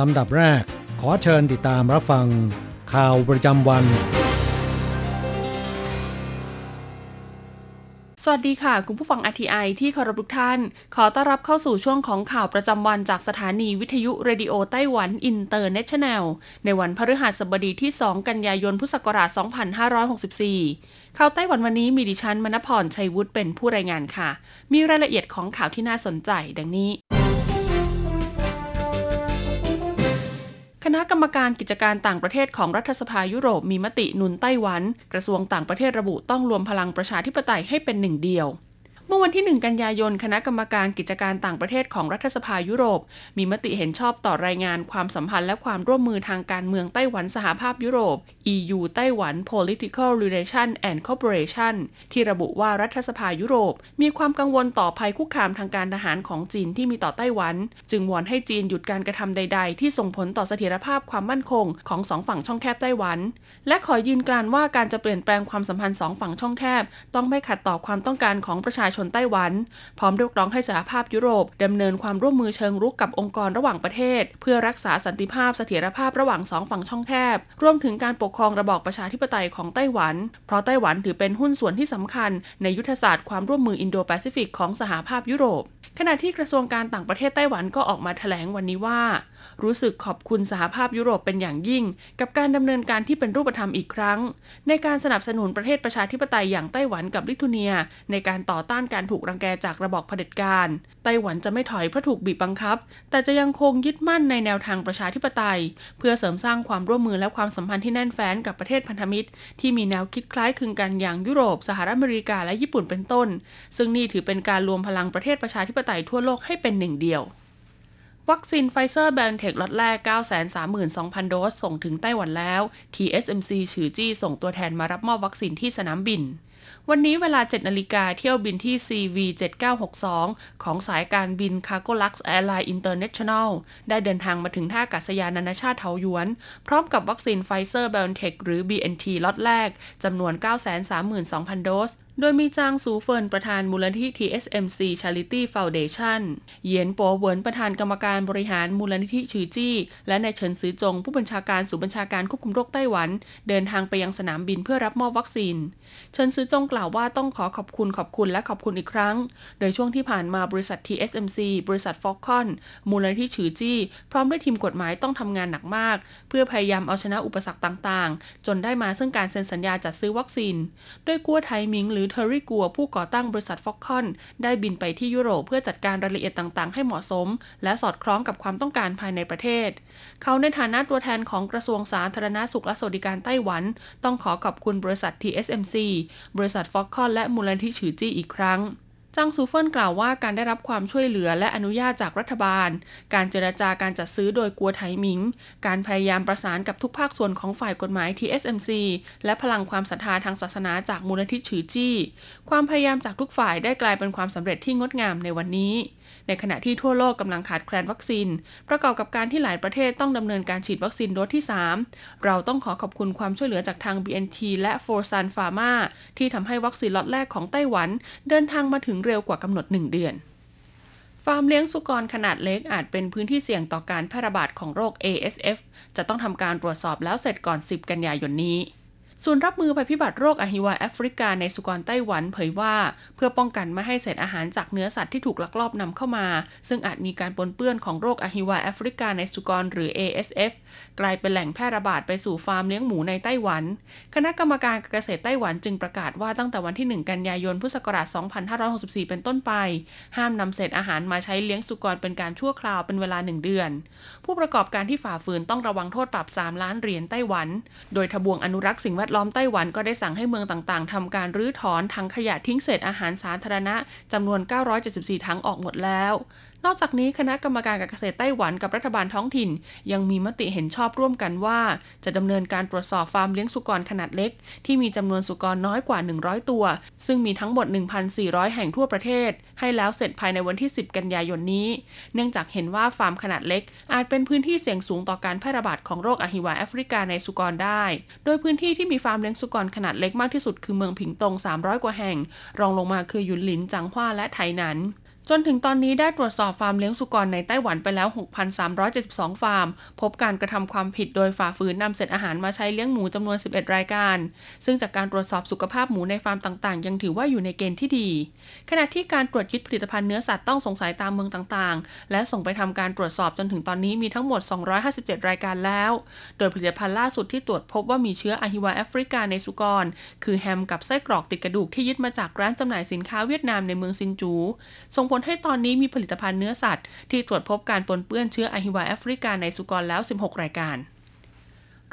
ลำดับแรก ขอเชิญติดตามรับฟัง ข่าวประจำวัน สวัสดีค่ะ คุณผู้ฟัง RTI ที่เคารพทุกท่าน ขอต้อนรับเข้าสู่ช่วงของข่าวประจำวันจากสถานีวิทยุ Radio Taiwan International ในวันพฤหัสบดีที่ 2 กันยายนพุทธศักราช 2564 ข่าวไต้หวันวันนี้มีดิฉันมณพรชัยวุฒิเป็นผู้รายงานค่ะ มีรายละเอียดของข่าวที่น่าสนใจดังนี้ ณะกรรมการกิจการต่างประเทศของรัฐสภายุโรปมีมติหนุนไต้หวัน กระทรวงต่างประเทศระบุต้องรวมพลังประชาธิปไตยให้เป็นหนึ่งเดียว เมื่อวันที่ 1 กันยายน คณะกรรมการกิจการต่างประเทศของรัฐสภายุโรป มีมติเห็นชอบต่อรายงานความสัมพันธ์และความร่วมมือทางการเมืองไต้หวันสหภาพยุโรป EU ไต้หวัน Political Relation and Cooperation ที่ระบุว่ารัฐสภายุโรป มีความกังวลต่อภัยคุกคามทางการทหารของจีนที่มีต่อไต้หวัน จึงวอนให้จีนหยุดการกระทำใด ๆ ที่ส่งผลต่อเสถียรภาพความมั่นคงของสองฝั่งช่องแคบไต้หวัน และขอยืนกรานว่าการจะเปลี่ยนแปลงความสัมพันธ์สองฝั่งช่องแคบ ต้องไม่ขัดต่อความต้องการของประชาชนไต้หวัน พร้อมเรียกร้องให้สหภาพยุโรปดำเนินความร่วมมือเชิงรุกกับองค์กรระหว่างประเทศ เพื่อรักษาสันติภาพเสถียรภาพระหว่างสองฝั่งช่องแคบ รวมถึงการปกครองระบอบประชาธิปไตยของไต้หวัน เพราะไต้หวันถือเป็นหุ้นส่วนที่สำคัญในยุทธศาสตร์ความร่วมมืออินโดแปซิฟิกของสหภาพยุโรปขณะที่กระทรวงการต่างประเทศไต้หวันก็ออกมาแถลงวันนี้ว่า รู้สึกขอบคุณสหภาพยุโรปเป็นอย่างยิ่ง กับการดำเนินการที่เป็นรูปธรรมอีกครั้ง ในการสนับสนุนประเทศประชาธิปไตยอย่างไต้หวันกับลิทัวเนีย ในการต่อต้านการถูกรังแกจากระบอบเผด็จการ ไต้หวันจะไม่ถอยเพราะถูกบีบบังคับ แต่จะยังคงยึดมั่นในแนวทางประชาธิปไตย เพื่อเสริมสร้างความร่วมมือและความสัมพันธ์ที่แน่นแฟ้นกับประเทศพันธมิตร ที่มีแนวคิดคล้ายคลึงกันอย่างยุโรป สหรัฐอเมริกาและญี่ปุ่นเป็นต้น ซึ่งนี่ถือเป็นการรวมพลังประเทศประชาธิปไตยทั่วโลกให้เป็นหนึ่งเดียว วัคซีนไฟเซอร์ BioNTech ล็อตแรก 932,000 โดส ส่งถึงไต้หวันแล้ว TSMC ฉือจี้ส่งตัวแทนมารับมอบวัคซีนที่สนามบิน วันนี้เวลา 7 นาฬิกาเที่ยวบินที่ CV 7962 ของสายการบิน Cargolux Airlines International ได้เดินทางมาถึงท่าอากาศยานนานาชาติเทาหยวน พร้อมกับวัคซีนไฟเซอร์ BioNTech หรือ BNT ล็อตแรกจำนวน 932,000 โดส โดยมีจางซูเฟินประธานมูลนิธิ TSMC Charity Foundation เหยียนโปเหวินประธานกรรมการบริหารมูลนิธิฉือจี้ และนายเฉินซือจงผู้บัญชาการศูนย์บัญชาการควบคุมโรคไต้หวัน เดินทางไปยังสนามบินเพื่อรับมอบวัคซีน เฉินซือจงกล่าวว่าต้องขอขอบคุณขอบคุณและขอบคุณอีกครั้ง โดยช่วงที่ผ่านมาบริษัท TSMC บริษัท Foxconn มูลนิธิฉือจี้ พร้อมด้วยทีมกฎหมายต้องทำงานหนักมาก เพื่อพยายามเอาชนะอุปสรรคต่างๆ จนได้มาซึ่งการเซ็นสัญญาจัดซื้อวัคซีน โดยกัวไทมิงหรือเทอร์รี่กัวผู้ก่อตั้งบริษัท Foxconn ได้บินไปที่ยุโรปเพื่อจัดการรายละเอียดต่างๆ ให้เหมาะสม และสอดคล้องกับความต้องการภายในประเทศ เขาในฐานะตัวแทนของกระทรวงสาธารณสุขและสวัสดิการไต้หวัน ต้องขอขอบคุณบริษัท TSMC บริษัท Foxconn และมูลนิธิฉือจี้อีกครั้ง ซังซูเฟินกล่าวว่าการได้รับความช่วยเหลือและอนุญาตจากรัฐบาล การเจรจาการจัดซื้อโดยกัวไทหมิง การพยายามประสานกับทุกภาคส่วนของฝ่ายกฎหมาย TSMC และพลังความศรัทธาทางศาสนาจากมูลนิธิฉือจี้ ความพยายามจากทุกฝ่ายได้กลายเป็นความสำเร็จที่งดงามในวันนี้ ในขณะที่ทั่วโลกกำลังขาดแคลนวัคซีน ประกอบกับการที่หลายประเทศต้องดำเนินการฉีดวัคซีนโดสที่ 3 เราต้องขอขอบคุณความช่วยเหลือจากทาง BNT และ f o r s a n Pharma ที่ทำให้วัคซีนล็อตแรกของไต้หวัน เดินทางมาถึงเร็วกว่ากำหนด 1 เดือนฟาร์มเลี้ยงสุกรขนาดเล็กอาจเป็นพื้นที่เสี่ยงต่อการแพร่ระบาดของโรค ASF จะต้องทำการตรวจสอบแล้วเสร็จก่อน 10 กันยายนนี้ ศูนย์รับมือภัยพิบัติโรคอหิวาแอฟริกาในสุกรไต้หวันเผยว่า เพื่อป้องกันไม่ให้เศษอาหารจากเนื้อสัตว์ที่ถูกลักลอบนำเข้ามา ซึ่งอาจมีการปนเปื้อนของโรคอหิวาแอฟริกาในสุกรหรือ ASF กลายเป็นแหล่งแพร่ระบาดไปสู่ฟาร์มเลี้ยงหมูในไต้หวัน คณะกรรมการเกษตรไต้หวันจึงประกาศว่าตั้งแต่วันที่ 1 กันยายนพุทธศักราช 2564 เป็นต้นไป ห้ามนำเศษอาหารมาใช้เลี้ยงสุกรเป็นการชั่วคราวเป็นเวลา 1 เดือน ผู้ประกอบการที่ฝ่าฝืนต้องระวังโทษปรับ 3 ล้านเหรียญไต้หวัน โดยทบวงอนุรักษ์สิ่งแวดล้อมไต้หวันก็ได้สั่งให้เมืองต่างๆทำการรื้อถอนถังขยะทิ้งเศษอาหารสาธารณะจำนวน 974 ถังออกหมดแล้ว นอกจากนี้คณะกรรมการการเกษตรไต้หวันกับรัฐบาลท้องถิ่น ยังมีมติเห็นชอบร่วมกันว่า จะดำเนินการตรวจสอบฟาร์มเลี้ยงสุกรขนาดเล็ก ที่มีจำนวนสุกรน้อยกว่า 100 ตัว ซึ่งมีทั้งหมด 1,400 แห่งทั่วประเทศ ให้แล้วเสร็จภายในวันที่ 10 กันยายนนี้ เนื่องจากเห็นว่าฟาร์มขนาดเล็ก อาจเป็นพื้นที่เสี่ยงสูงต่อการแพร่ระบาดของโรคอหิวาแอฟริกาในสุกรได้ โดยพื้นที่ที่มีฟาร์มเลี้ยงสุกรขนาดเล็กมากที่สุดคือเมืองผิงตง 300 กว่าแห่ง รองลงมาคือหยุนหลิน จังหว้าและไถหนัน จนถึงตอนนี้ได้ตรวจสอบฟาร์มเลี้ยงสุกรในไต้หวันไปแล้ว 6,372 ฟาร์ม พบการกระทำความผิดโดยฝ่าฝืนนำเศษอาหารมาใช้เลี้ยงหมูจำนวน 11 รายการ ซึ่งจากการตรวจสอบสุขภาพหมูในฟาร์มต่างๆ ยังถือว่าอยู่ในเกณฑ์ที่ดี ขณะที่การตรวจยึดผลิตภัณฑ์เนื้อสัตว์ต้องสงสัยตามเมืองต่างๆ และส่งไปทำการตรวจสอบจนถึงตอนนี้มีทั้งหมด 257 รายการแล้ว โดยผลิตภัณฑ์ล่าสุดที่ตรวจพบว่ามีเชื้ออหิวาแอฟริกาในสุกร คือแฮมกับไส้กรอกติดกระดูกที่ยึดมาจากร้านจำหน่ายสินค้าเวียดนามในเมืองซินจูส่งผลให้ตอนนี้มีผลิตภัณฑ์เนื้อสัตว์ ที่ตรวจพบการปนเปื้อนเชื้ออหิวาแอฟริกาในสุกรแล้ว 16 รายการ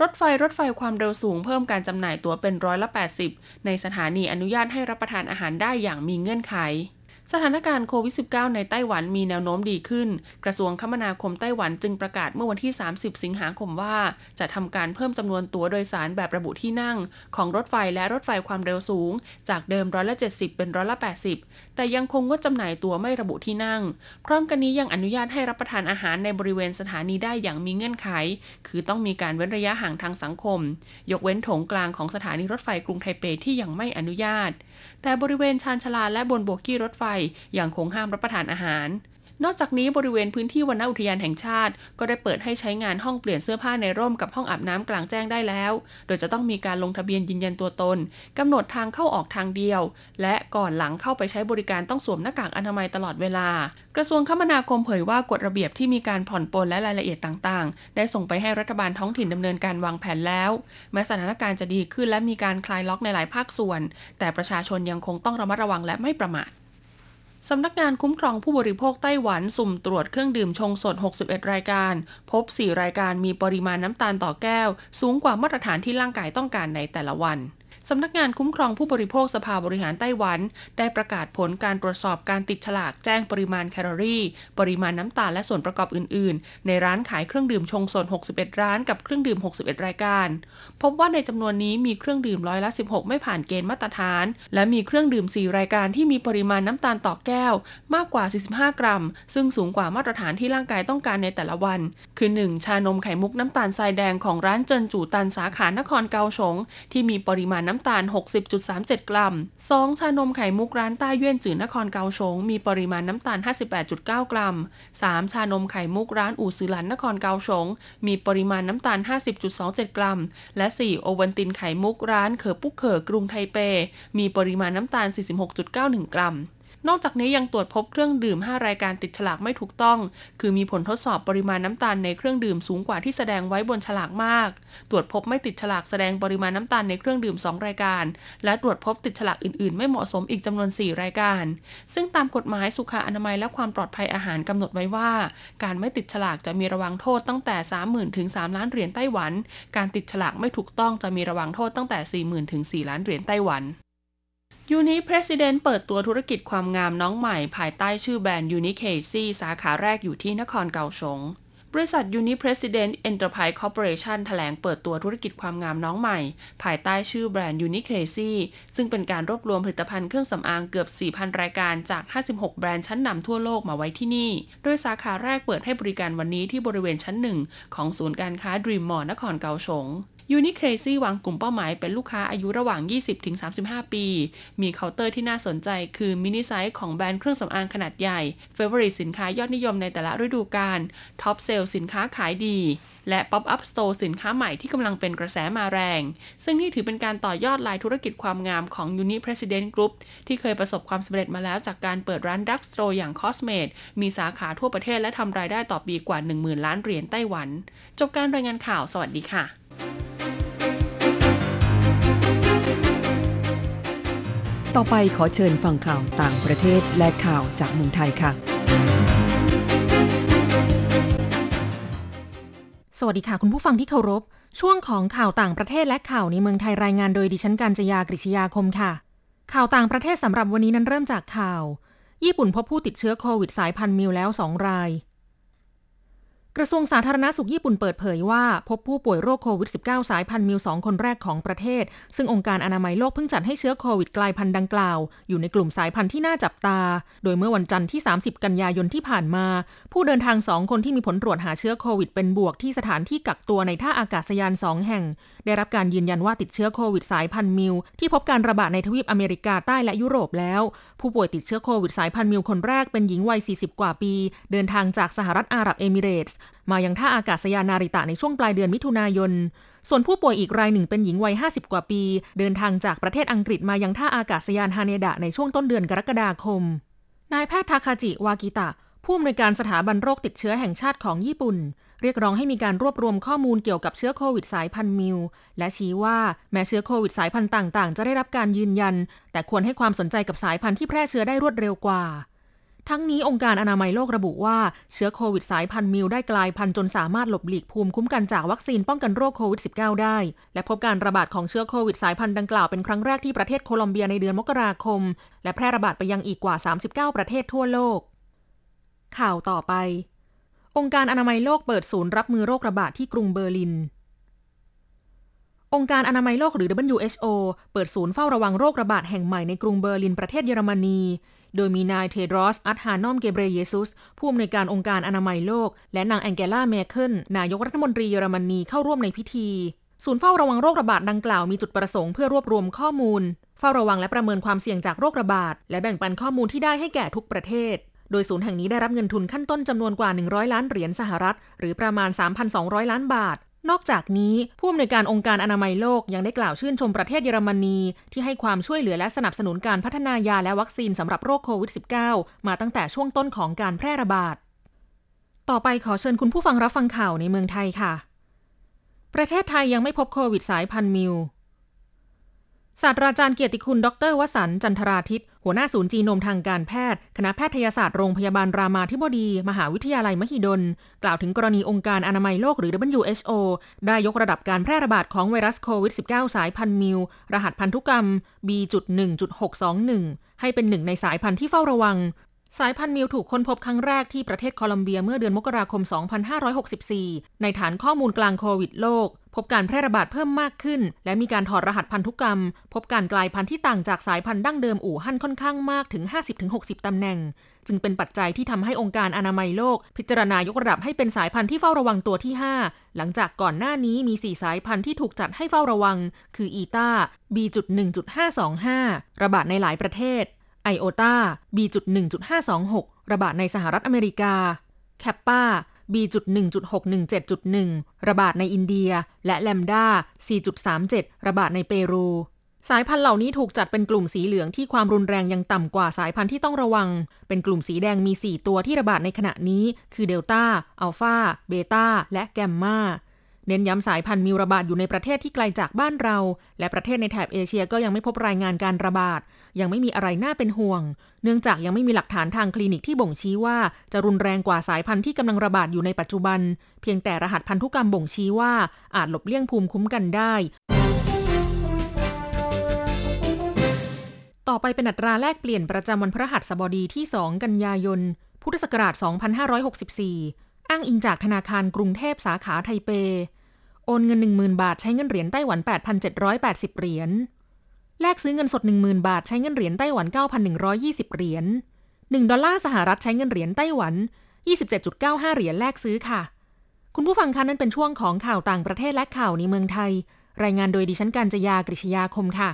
รถไฟรถไฟความเร็วสูงเพิ่มการจำหน่ายตั๋วเป็นร้อยละ 80 ในสถานีอนุญาตให้รับประทานอาหารได้อย่างมีเงื่อนไข สถานการณ์โควิด -19 ในไต้หวันมีแนวโน้มดีขึ้น กระทรวงคมนาคมไต้หวันจึงประกาศเมื่อวันที่ 30 สิงหาคมว่า จะทำการเพิ่มจำนวนตั๋วโดยสารแบบระบุที่นั่ง ของรถไฟและรถไฟความเร็วสูง จากเดิมร้อยละ 70 เป็นร้อยละ 80 แต่ยังคงงดจำหน่ายตัวไม่ระบุที่นั่ง พร้อมกันนี้ยังอนุญาตให้รับประทานอาหารในบริเวณสถานีได้อย่างมีเงื่อนไข คือต้องมีการเว้นระยะห่างทางสังคม ยกเว้นโถงกลางของสถานีรถไฟกรุงไทเปที่ยังไม่อนุญาต แต่บริเวณชานชาลาและบนโบกี้รถไฟยังคงห้ามรับประทานอาหาร นอกจากนี้บริเวณพื้นที่วนอุทยานแห่งชาติ ก็ได้เปิดให้ใช้งานห้องเปลี่ยนเสื้อผ้าในร่มกับห้องอาบน้ำกลางแจ้งได้แล้ว โดยจะต้องมีการลงทะเบียนยืนยันตัวตนกำหนดทางเข้าออกทางเดียว และก่อนหลังเข้าไปใช้บริการต้องสวมหน้ากากอนามัยตลอดเวลา กระทรวงคมนาคมเผยว่ากฎระเบียบที่มีการผ่อนปลนและรายละเอียดต่างๆ ได้ส่งไปให้รัฐบาลท้องถิ่นดำเนินการวางแผนแล้วแม้สถานการณ์จะดีขึ้นและมีการคลายล็อกในหลายภาคส่วน แต่ประชาชนยังคงต้องระมัดระวังและไม่ประมาท สำนักงานคุ้มครองผู้บริโภคไต้หวันสุ่มตรวจเครื่องดื่มชงสด 61 รายการ พบ 4 รายการมีปริมาณน้ำตาลต่อแก้ว สูงกว่ามาตรฐานที่ร่างกายต้องการในแต่ละวัน สำนักงานคุ้มครองผู้บริโภคสภาบริหารไต้หวัน ได้ประกาศผลการตรวจสอบการติดฉลากแจ้งปริมาณแคลอรี่ ปริมาณน้ำตาลและส่วนประกอบอื่น ๆ ในร้านขายเครื่องดื่มชงสด 61 ร้านกับเครื่องดื่ม 61 รายการ พบว่าในจำนวนนี้มีเครื่องดื่มร้อยละ 16 ไม่ผ่านเกณฑ์มาตรฐาน และมีเครื่องดื่ม 4 รายการที่มีปริมาณน้ำตาลต่อแก้ว มากกว่า 45 กรัม ซึ่งสูงกว่ามาตรฐานที่ร่างกายต้องการในแต่ละวัน คือ 1 ชานมไข่มุกน้ำตาลทรายแดงของร้านเจินจู่ตันสาขานครเกาสงที่มีปริมาณน้ำำตาล 60.37 กรัม 2 ชานมไข่มุกร้านต้าเยื่นจื่อนครเกาชง มีปริมาณน้ำตาล 58.9 กรัม 3 ชานมไข่มุกร้านอู่ซือหลันนครเกาชง มีปริมาณน้ำตาล 50.27 กรัม และ 4 โอวันตินไข่มุกร้านเขอปุ๊กเขอกรุงไทเป มีปริมาณน้ำตาล 46.91 กรัม นอกจากนี้ยังตรวจพบเครื่องดื่ม 5 รายการติดฉลากไม่ถูกต้อง คือมีผลทดสอบปริมาณน้ำตาลในเครื่องดื่มสูงกว่าที่แสดงไว้บนฉลากมาก ตรวจพบไม่ติดฉลากแสดงปริมาณน้ำตาลในเครื่องดื่ม 2 รายการ และตรวจพบติดฉลากอื่นๆ ไม่เหมาะสมอีกจำนวน 4 รายการ ซึ่งตามกฎหมายสุขอนามัยและความปลอดภัยอาหารกำหนดไว้ว่า การไม่ติดฉลากจะมีระวังโทษตั้งแต่ 30,000ถึง3ล้านเหรียญไต้หวัน การติดฉลากไม่ถูกต้องจะมีระวังโทษตั้งแต่ 40,000ถึง4ล้านเหรียญไต้หวัน ยูนิ President เปิดตัวธุรกิจความงามน้องใหม่ ภายใต้ชื่อแบรนด์ Uni c a s e สาขาแรกอยู่ที่นครเกาสงบริษัท Uni President Enterprise Corporation แถลงเปิดตัวธุรกิจความงามน้องใหม่ ภายใต้ชื่อแบรนด์ Uni Crazy ซึ่งเป็นการรวบรวมผลิตภัณฑ์เครื่องสำอางเกือบ 4,000 รายการจาก 56 แบรนด์ชั้นนำทั่วโลกมาไว้ที่นี่ โดยสาขาแรกเปิดให้บริการวันนี้ที่บริเวณชั้นหนึ่งของศูนย์การค้า Dream Mall นครเกาสง ยูนิเครซี่วางกลุ่มเป้าหมายเป็นลูกค้าอายุระหว่าง 20-35 ปี มีเคาน์เตอร์ที่น่าสนใจคือ mini size ของแบรนด์เครื่องสำอางขนาดใหญ่ favorite สินค้ายอดนิยมในแต่ละฤดูกาล top sell สินค้าขายดีและ Pop-up Store สินค้าใหม่ที่กำลังเป็นกระแสมาแรง ซึ่งนี่ถือเป็นการต่อยอดลายธุรกิจความงามของ Uni President Group ที่เคยประสบความสำเร็จมาแล้วจากการเปิดร้านดักสโตร์อย่าง Cosmate มีสาขาทั่วประเทศและทำรายได้ต่อปีกว่า 10,000 ล้านเหรียญไต้หวัน จบการรายงานข่าว สวัสดีค่ะ ต่อไปขอเชิญฟังข่าวต่างประเทศและข่าวจากเมืองไทยค่ะ สวัสดีค่ะคุณผู้ฟังที่เคารพ ช่วงของข่าวต่างประเทศและข่าวในเมืองไทยรายงานโดยดิฉันการจยากริชยาคมค่ะ ข่าวต่างประเทศสำหรับวันนี้นั้นเริ่มจากข่าว ญี่ปุ่นพบผู้ติดเชื้อโควิดสายพันธุ์มิวแล้ว 2 ราย กระทรวงสาธารณสุขญี่ปุ่นเปิดเผยว่า พบผู้ป่วยโรคโควิด -19 สายพันธุ์มิว 2 คนแรกของประเทศ ซึ่งองค์การอนามัยโลกเพิ่งจัดให้เชื้อโควิดกลายพันธุ์ดังกล่าว อยู่ในกลุ่มสายพันธุ์ที่น่าจับตา โดยเมื่อวันจันทร์ที่ 30 กันยายนที่ผ่านมา ผู้เดินทาง 2 คนที่มีผลตรวจหาเชื้อโควิดเป็นบวกที่สถานที่กักตัวในท่าอากาศยาน 2 แห่ง ได้รับการยืนยันว่าติดเชื้อโควิดสายพันธุ์มิวที่พบการระบาดในทวีปอเมริกาใต้และยุโรปแล้วผู้ป่วยติดเชื้อโควิดสายพันธุ์มิวคนแรกเป็นหญิงวัย 40 กว่าปี เดินทางจากสหรัฐอาหรับเอมิเรตส์ มายังท่าอากาศยานนาริตะในช่วงปลายเดือนมิถุนายน ส่วนผู้ป่วยอีกรายหนึ่งเป็นหญิงวัย 50 กว่าปี เดินทางจากประเทศอังกฤษมายังท่าอากาศยานฮาเนดะในช่วงต้นเดือนกรกฎาคม นายแพทย์ทาคาจิวากิตะผู้อำนวยการสถาบันโรคติดเชื้อแห่งชาติของญี่ปุ่น เรียกร้องให้มีการรวบรวมข้อมูลเกี่ยวกับเชื้อโควิดสายพันธุ์มิว และชี้ว่าแม้เชื้อโควิดสายพันธุ์ต่าง ๆ จะได้รับการยืนยัน แต่ควรให้ความสนใจกับสายพันธุ์ที่แพร่เชื้อได้รวดเร็วกว่า ทั้งนี้องค์การอนามัยโลกระบุว่าเชื้อโควิดสายพันธุ์มิวได้กลายพันธุ์จนสามารถหลบหลีกภูมิคุ้มกันจากวัคซีนป้องกันโรคโควิด -19 ได้ และพบการระบาดของเชื้อโควิดสายพันธุ์ดังกล่าวเป็นครั้งแรกที่ประเทศโคลอมเบียในเดือนมกราคม และแพร่ระบาดไปยังอีกกว่า 39 ประเทศทั่วโลก ข่าวต่อไป องค์การอนามัยโลกเปิดศูนย์รับมือโรคระบาดที่กรุงเบอร์ลิน องค์การอนามัยโลกหรือ WHO เปิดศูนย์เฝ้าระวังโรคระบาดแห่งใหม่ในกรุงเบอร์ลินประเทศเยอรมนี โดยมีนายเทดรอส อัตฮานอม เกเบรเยซุส ผู้อำนวยการองค์การอนามัยโลก และนางแองเกลา แมร์เคิล นายกรัฐมนตรีเยอรมนีเข้าร่วมในพิธี ศูนย์เฝ้าระวังโรคระบาดดังกล่าวมีจุดประสงค์เพื่อรวบรวมข้อมูล เฝ้าระวังและประเมินความเสี่ยงจากโรคระบาด และแบ่งปันข้อมูลที่ได้ให้แก่ทุกประเทศ โดยศูนย์แห่งนี้ได้รับเงินทุนขั้นต้นจำนวนกว่า 100 ล้านเหรียญสหรัฐ หรือประมาณ 3,200 ล้านบาท นอกจากนี้ผู้อำนวยการองค์การอนามัยโลกยังได้กล่าวชื่นชมประเทศเยอรมนีที่ให้ความช่วยเหลือและสนับสนุนการพัฒนายาและวัคซีนสำหรับโรคโควิด -19 มาตั้งแต่ช่วงต้นของการแพร่ระบาด ต่อไปขอเชิญคุณผู้ฟังรับฟังข่าวในเมืองไทยค่ะ ประเทศไทยยังไม่พบโควิดสายพันธุ์มิว ศาสตราจารย์เกียรติคุณ ดรวสันต์จันทราทิต หัวหน้าศูนย์จีโนมทางการแพทย์ คณะแพทยศาสตร์โรงพยาบาลรามาธิบดี มหาวิทยาลัยมหิดล กล่าวถึงกรณีองค์การอนามัยโลกหรือ WHO ได้ยกระดับการแพร่ระบาดของไวรัสโควิด -19 สายพันธุ์มิว รหัสพันธุกรรม B.1.621 ให้เป็นหนึ่งในสายพันธุ์ที่เฝ้าระวัง สายพันธุ์มิวถูกค้นพบครั้งแรกที่ประเทศโคลอมเบียเมื่อเดือนมกราคม 2564 ในฐานข้อมูลกลางโควิดโลก พบการแพร่ระบาดเพิ่มมากขึ้น และมีการถอดรหัสพันธุกรรม พบการกลายพันธุ์ที่ต่างจากสายพันธุ์ดั้งเดิมอู่ฮั่นค่อนข้างมากถึง 50-60 ตำแหน่ง จึงเป็นปัจจัยที่ทำให้องค์การอนามัยโลก พิจารณายกระดับให้เป็นสายพันธุ์ที่เฝ้าระวังตัวที่ 5 หลังจากก่อนหน้านี้มี 4 สายพันธุ์ที่ถูกจัดให้เฝ้าระวัง คืออีตา B.1.525 ระบาดในหลายประเทศ ไอโอตา B.1.526 ระบาดในสหรัฐอเมริกา แคปปา B.1.617.1 ระบาดในอินเดีย และแลมดา4.37 ระบาดในเปรู สายพันธุ์เหล่านี้ถูกจัดเป็นกลุ่มสีเหลืองที่ความรุนแรงยังต่ำกว่าสายพันธุ์ที่ต้องระวัง เป็นกลุ่มสีแดงมี 4 ตัวที่ระบาดในขณะนี้ คือเดลต้า อัลฟา เบต้า และแกมมาเน้นย้ำสายพันธุ์มีระบาดอยู่ในประเทศที่ไกลจากบ้านเรา และประเทศในแถบเอเชียก็ยังไม่พบรายงานการระบาด ยังไม่มีอะไรน่าเป็นห่วง เนื่องจากยังไม่มีหลักฐานทางคลินิกที่บ่งชี้ว่าจะรุนแรงกว่าสายพันธุ์ที่กำลังระบาดอยู่ในปัจจุบัน เพียงแต่รหัสพันธุกรรมบ่งชี้ว่าอาจหลบเลี่ยงภูมิคุ้มกันได้ต่อไปเป็นอัตราแลกเปลี่ยนประจำวันพฤหัสบดีที่ 2 กันยายน พุทธศักราช 2564 อ้างอิงจากธนาคารกรุงเทพสาขาไทเป โอนเงิน 10,000 บาทใช้เงินเหรียญไต้หวัน 8,780 เหรียญ แลกซื้อเงินสด 10,000 บาท ใช้เงินเหรียญไต้หวัน 9,120 เหรียญ1ดอลลาร์สหรัฐใช้เงินเหรียญไต้หวัน 27.95 เหรียญแลกซื้อค่ะ คุณผู้ฟังคะนั่นเป็นช่วงของข่าวต่างประเทศและข่าวในเมืองไทย รายงานโดยดิฉันการจยากริชยาคมค่ะ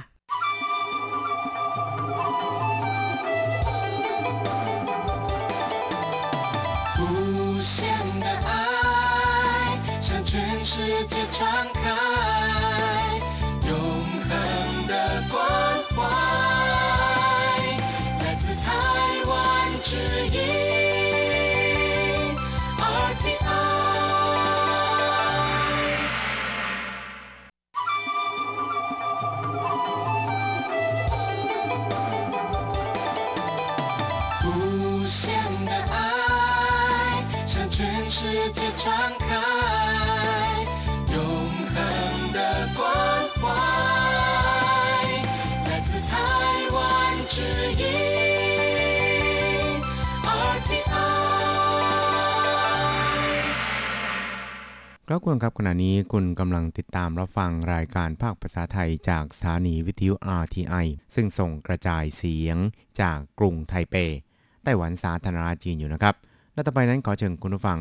世界传开，永恒的关怀，来自台湾之音 RTI。 ครับคุณครับขณะนี้คุณกำลังติดตามรับฟังรายการภาคภาษาไทยจากสถานีวิทยุ RTI ซึ่งส่งกระจายเสียงจากกรุงไทเป ไต้หวันสาธารณรัฐจีนอยู่นะครับ และต่อไปนั้นขอเชิญคุณผู้ฟัง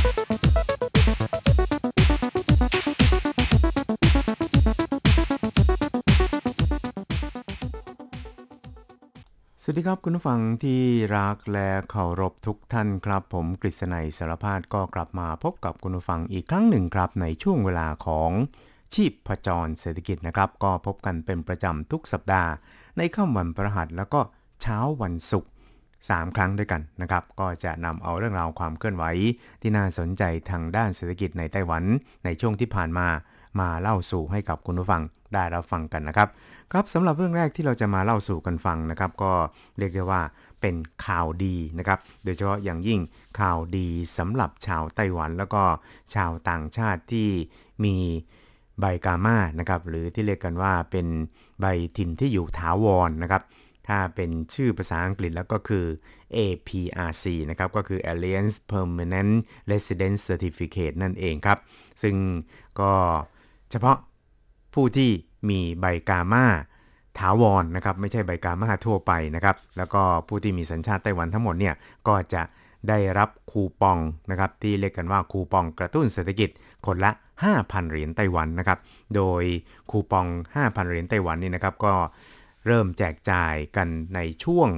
วัสดีครับคุณผู้ฟังที่รักและเคารพทุกท่านครับ ผมกฤษณัยสารพาดก็กลับมาพบกับคุณผู้ฟังอีกครั้งหนึ่งครับ ในช่วงเวลาของชีพจรเศรษฐกิจนะครับ ก็พบกันเป็นประจำทุกสัปดาห์ ในค่ำวันพฤหัสแล้วก็เช้าวันศุกร์3 ครั้งด้วยกันนะครับ ก็จะนำเอาเรื่องราวความเคลื่อนไหว ที่น่าสนใจทางด้านเศรษฐกิจในไต้หวัน ในช่วงที่ผ่านมามาเล่าสู่ให้กับคุณผู้ฟัง ได้รับฟังกันนะครับ ครับสำหรับเรื่องแรกที่เราจะมาเล่าสู่กันฟังนะครับ ก็เรียกได้ว่าเป็นข่าวดีนะครับ โดยเฉพาะอย่างยิ่งข่าวดีสำหรับชาวไต้หวัน แล้วก็ชาวต่างชาติที่มีใบกาม่านะครับหรือที่เรียกกันว่าเป็นใบถิ่นที่อยู่ถาวรนะครับ ถ้าเป็นชื่อภาษาอังกฤษแล้วก็คือ APRC นะครับก็คือ Alliance Permanent Residence Certificate นั่นเองครับ ซึ่งก็เฉพาะ ผู้ที่มีใบกามาถาวรนะครับไม่ใช่ใบกามาทั่วไปนะครับ แล้วก็ผู้ที่มีสัญชาติไต้หวันทั้งหมดเนี่ยก็จะได้รับคูปองนะครับที่เรียกกันว่าคูปองกระตุ้นเศรษฐกิจคนละ 5,000 เหรียญไต้หวันนะครับ โดยคูปอง 5,000 เหรียญไต้หวันนี่นะครับก็เริ่มแจกจ่ายกันในช่วง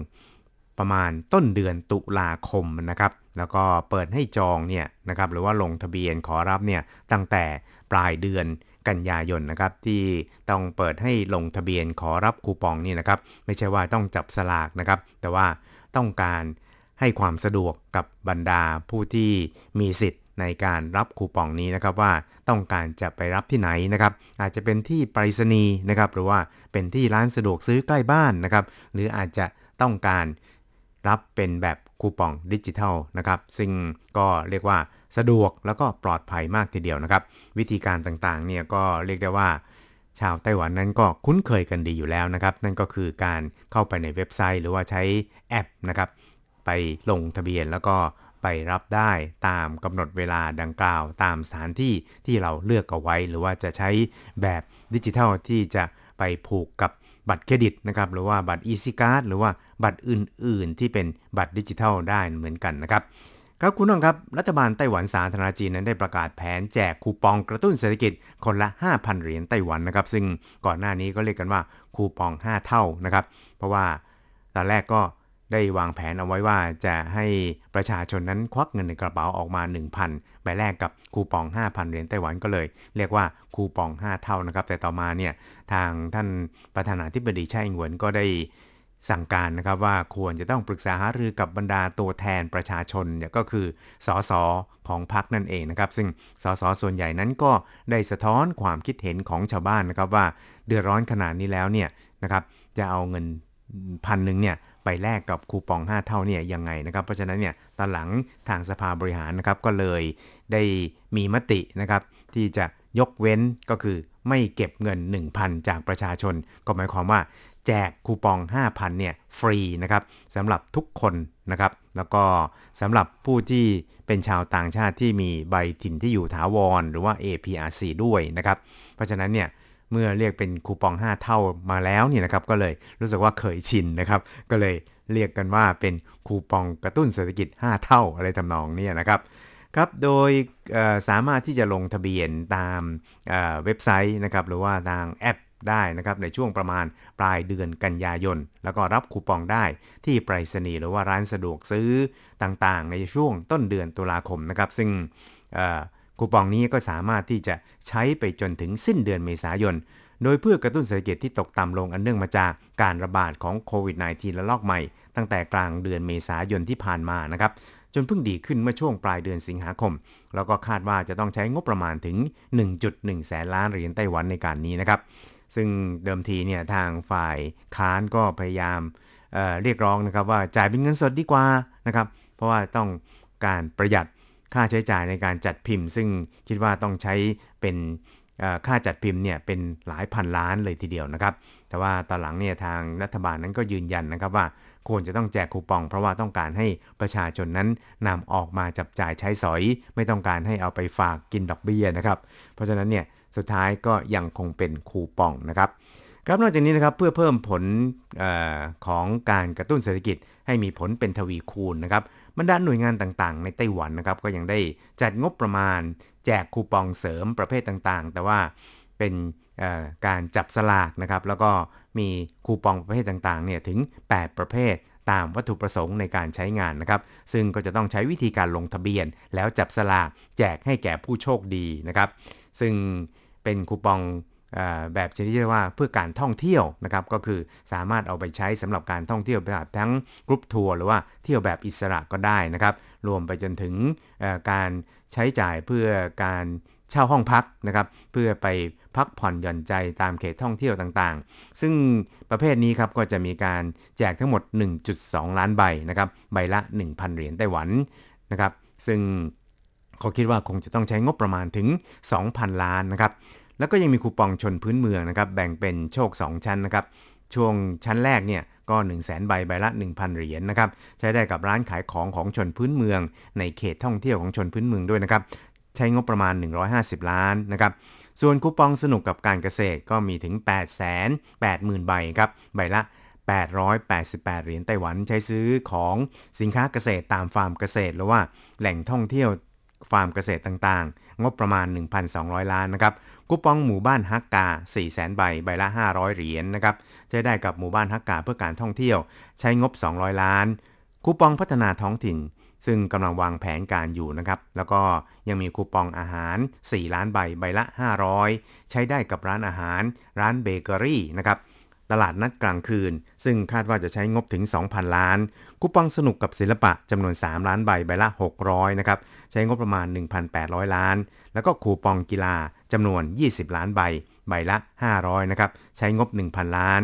ประมาณต้นเดือนตุลาคมนะครับ แล้วก็เปิดให้จองเนี่ยนะครับหรือว่าลงทะเบียนขอรับเนี่ยตั้งแต่ปลายเดือน กันยายนนะครับที่ต้องเปิดให้ลงทะเบียนขอรับคูปองนี่นะครับ ไม่ใช่ว่าต้องจับสลากนะครับ แต่ว่าต้องการให้ความสะดวกกับบรรดาผู้ที่มีสิทธิ์ในการรับคูปองนี้นะครับว่าต้องการจะไปรับที่ไหนนะครับ อาจจะเป็นที่ไปรษณีย์นะครับ หรือว่าเป็นที่ร้านสะดวกซื้อใกล้บ้านนะครับ หรืออาจจะต้องการรับเป็นแบบคูปองดิจิทัลนะครับ ซึ่งก็เรียกว่า สะดวกแล้วก็ปลอดภัยมากทีเดียวนะครับ วิธีการต่างๆเนี่ยก็เรียกได้ว่า ชาวไต้หวันนั้นก็คุ้นเคยกันดีอยู่แล้วนะครับ นั่นก็คือการเข้าไปในเว็บไซต์ หรือว่าใช้แอปนะครับ ไปลงทะเบียนแล้วก็ไปรับได้ตามกำหนดเวลาดังกล่าว ตามสถานที่ที่เราเลือกเอาไว้ หรือว่าจะใช้แบบดิจิทัลที่จะไปผูกกับบัตรเครดิตนะครับหรือว่าบัตร Easy Card หรือว่าบัตรอื่น ๆ ที่เป็นบัตรดิจิทัลได้เหมือนกันนะครับ ครับคุณผู้ชมครับ รัฐบาลไต้หวันสาธารณจีนนั้นได้ประกาศแผนแจกคูปองกระตุ้นเศรษฐกิจคนละ 5,000 เหรียญไต้หวันนะครับ ซึ่งก่อนหน้านี้ก็เรียกกันว่าคูปอง 5 เท่านะครับ เพราะว่าตอนแรกก็ได้วางแผนเอาไว้ว่าจะให้ประชาชนนั้นควักเงินในกระเป๋าออกมา 1,000ไปแลกกับคูปอง 5,000 เหรียญไต้หวันก็เลย เรียกว่าคูปอง 5 เท่านะครับ แต่ต่อมาเนี่ยทางท่านประธานาธิบดีไช่อิงเหวินก็ได้ สั่งการนะครับว่าควรจะต้องปรึกษาหารือกับบรรดาตัวแทนประชาชนเนี่ยก็คือสสของพรรคนั่นเองนะครับ ซึ่งสสส่วนใหญ่นั้นก็ได้สะท้อนความคิดเห็นของชาวบ้านนะครับว่าเดือดร้อนขนาดนี้แล้วเนี่ยนะครับจะเอาเงินพันหนึ่งเนี่ยไปแลกกับคูปอง 5 เท่าเนี่ยยังไงนะครับเพราะฉะนั้นเนี่ยตอนหลังทางสภาบริหารนะครับก็เลยได้มีมตินะครับที่จะยกเว้นก็คือไม่เก็บเงิน 1,000 จากประชาชน ก็หมายความว่า แจกคูปอง 5,000เนี่ยฟรีนะครับสำหรับทุกคนนะครับ แล้วก็สำหรับผู้ที่เป็นชาวต่างชาติที่มีใบถิ่นที่อยู่ถาวร หรือว่า APRC ด้วยนะครับ เพราะฉะนั้นเนี่ยเมื่อเรียกเป็นคูปอง 5 เท่ามาแล้วเนี่ยนะครับก็เลยรู้สึกว่าเคยชินนะครับ ก็เลยเรียกกันว่าเป็นคูปองกระตุ้นเศรษฐกิจ 5 เท่าอะไรทำนองนี้นะครับครับ โดยสามารถที่จะลงทะเบียนตามเว็บไซต์นะครับ หรือว่าทางแอป ได้นะครับในช่วงประมาณปลายเดือนกันยายน แล้วก็รับคูปองได้ที่ไปรษณีย์หรือว่าร้านสะดวกซื้อต่างๆ ในช่วงต้นเดือนตุลาคมนะครับ ซึ่งคูปองนี้ก็สามารถที่จะใช้ไปจนถึงสิ้นเดือนเมษายน โดยเพื่อกระตุ้นเศรษฐกิจที่ตกต่ำลงอันเนื่องมาจากการระบาดของโควิด -19 ระลอกใหม่ ตั้งแต่กลางเดือนเมษายนที่ผ่านมานะครับจนเพิ่งดีขึ้นเมื่อช่วงปลายเดือนสิงหาคม แล้วก็คาดว่าจะต้องใช้งบประมาณถึง 1.1 แสนล้านเหรียญไต้หวันในการนี้นะครับ ซึ่งเดิมทีเนี่ยทางฝ่ายค้านก็พยายามเเรียกร้องนะครับว่าจ่ายเป็นเงินสดดีกว่านะครับ เพราะว่าต้องการประหยัดค่าใช้จ่ายในการจัดพิมพ์ ซึ่งคิดว่าต้องใช้เป็นค่าจัดพิมพ์เนี่ยเป็นหลายพันล้านเลยทีเดียวนะครับ แต่ว่าตอนหลังเนี่ยทางรัฐบาลนั้นก็ยืนยันนะครับว่าควรจะต้องแจกคูปอง เพราะว่าต้องการให้ประชาชนนั้นนำออกมาจับจ่ายใช้สอย ไม่ต้องการให้เอาไปฝากกินดอกเบี้ยนะครับ เพราะฉะนั้นเนี่ย สุดท้ายก็ยังคงเป็นคูปองนะครับครับนอกจากนี้นะครับเพื่อเพิ่มผลออของการกระตุ้นเศรษฐกิจให้มีผลเป็นทวีคูณนะครับบรรดาหน่วยงานต่างๆ ในไต้หวันนะครับก็ยังได้จัดงบประมาณ แจกคูปองเสริมประเภทต่างๆ แต่ว่าเป็นการจับสลากนะครับแล้วก็มีคูปองประเภทต่างๆเนี่ยถึง 8 ประเภทตามวัตถุประสงค์ในการใช้งานนะครับ ซึ่งก็จะต้องใช้วิธีการลงทะเบียน แล้วจับสลากแจกให้แก่ผู้โชคดีนะครับ ซึ่ง เป็นคูปองแบบชนิดที่ว่าเพื่อการท่องเที่ยวนะครับก็คือสามารถเอาไปใช้สำหรับการท่องเที่ยวแบบทั้งกรุ๊ปทัวร์หรือว่าเที่ยวแบบอิสระก็ได้นะครับรวมไปจนถึงการใช้จ่ายเพื่อการเช่าห้องพักนะครับเพื่อไปพักผ่อนหย่อนใจตามเขตท่องเที่ยวต่างๆ ซึ่งประเภทนี้ครับก็จะมีการแจกทั้งหมด 1.2 ล้านใบนะครับใบละ 1,000 เหรียญไต้หวันนะครับซึ่ง เขาคิดว่าคงจะต้องใช้งบประมาณถึง 2,000 ล้านนะครับ แล้วก็ยังมีคูปองชนพื้นเมืองนะครับ แบ่งเป็นโชค 2 ชั้นนะครับ ช่วงชั้นแรกเนี่ยก็ 1 0 0 0 0แใบใบละ 1,000 เหรียญนนะครับ ใช้ได้กับร้านขายของของชนพื้นเมือง ในเขตท่องเที่ยวของชนพื้นเมืองด้วยนะครับ ใช้งบประมาณ 150 ล้านนะครับส่วนคูปองสนุกกับการเกษตรก็มีถึง 8 8 0 0 0 0 ใบครับ ใบละ 888 เหรียญไต้หวันใช้ซื้อของสินค้าเกษตรตามฟาร์มเกษตรหรือว่าแหล่งท่องเที่ยว ฟาร์มเกษตรต่างๆ งบประมาณ 1,200 ล้านนะครับคูปองหมู่บ้านฮักกา 400,000ใบ ใบละ 500 เหรียญนนะครับใช้ได้กับหมู่บ้านฮักกาเพื่อการท่องเที่ยว ใช้งบ 200 ล้าน คูปองพัฒนาท้องถิ่น ซึ่งกำลังวางแผนการอยู่นะครับ แล้วก็ยังมีคูปองอาหาร 4 ล้านใบ ใบละ 500 ใช้ได้กับร้านอาหาร ร้านเบเกอรี่นะครับ ตลาดนัดกลางคืน ซึ่งคาดว่าจะใช้งบถึง 2,000 ล้าน คูปองสนุกกับศิลปะจำนวน 3 ล้านใบใบละ 600 นะครับ ใช้งบประมาณ 1,800 ล้าน แล้วก็คูปองกีฬาจำนวน 20 ล้านใบ ใบละ 500 นะครับ ใช้งบ 1,000 ล้าน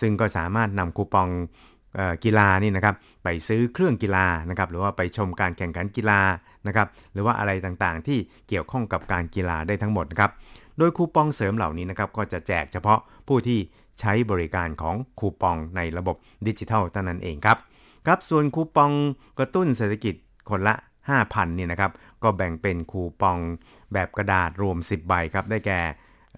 ซึ่งก็สามารถนำคูปองกีฬานี่นะครับไปซื้อเครื่องกีฬานะครับหรือว่าไปชมการแข่งขันกีฬานะครับหรือว่าอะไรต่างๆ ที่เกี่ยวข้องกับการกีฬาได้ทั้งหมดนะครับโดยคูปองเสริมเหล่านี้นะครับก็จะแจกเฉพาะผู้ที่ใช้บริการของคูปองในระบบดิจิทัลเท่านั้นเองครับ ครับส่วนคูปองกระตุ้นเศรษฐกิจคนละ 5,000เนี่ยนะครับก็แบ่งเป็นคูปองแบบกระดาษรวม 10 ใบครับได้แก่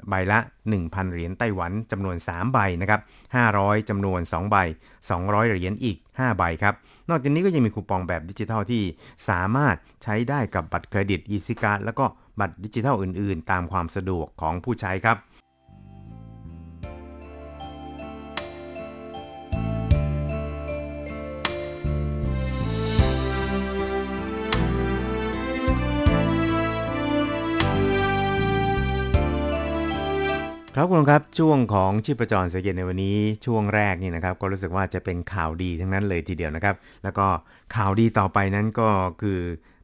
ใบละ 1,000 เหรียญไต้หวันจำนวน 3 ใบนะครับ 500จำนวน 2 ใบ 200 เหรียญอีก 5 ใบครับ นอกจากนี้ก็ยังมีคูปองแบบดิจิทัลที่สามารถใช้ได้กับบัตรเครดิต EasyCard แล้วก็บัตรดิจิทัลอื่นๆ ตามความสะดวกของผู้ใช้ครับ ครับคุณครับช่วงของชีพจรเสียเย็นในวันนี้ช่วงแรกนี่นะครับ ก็รู้สึกว่าจะเป็นข่าวดีทั้งนั้นเลยทีเดียวนะครับ แล้วก็ข่าวดีต่อไปนั้นก็คือ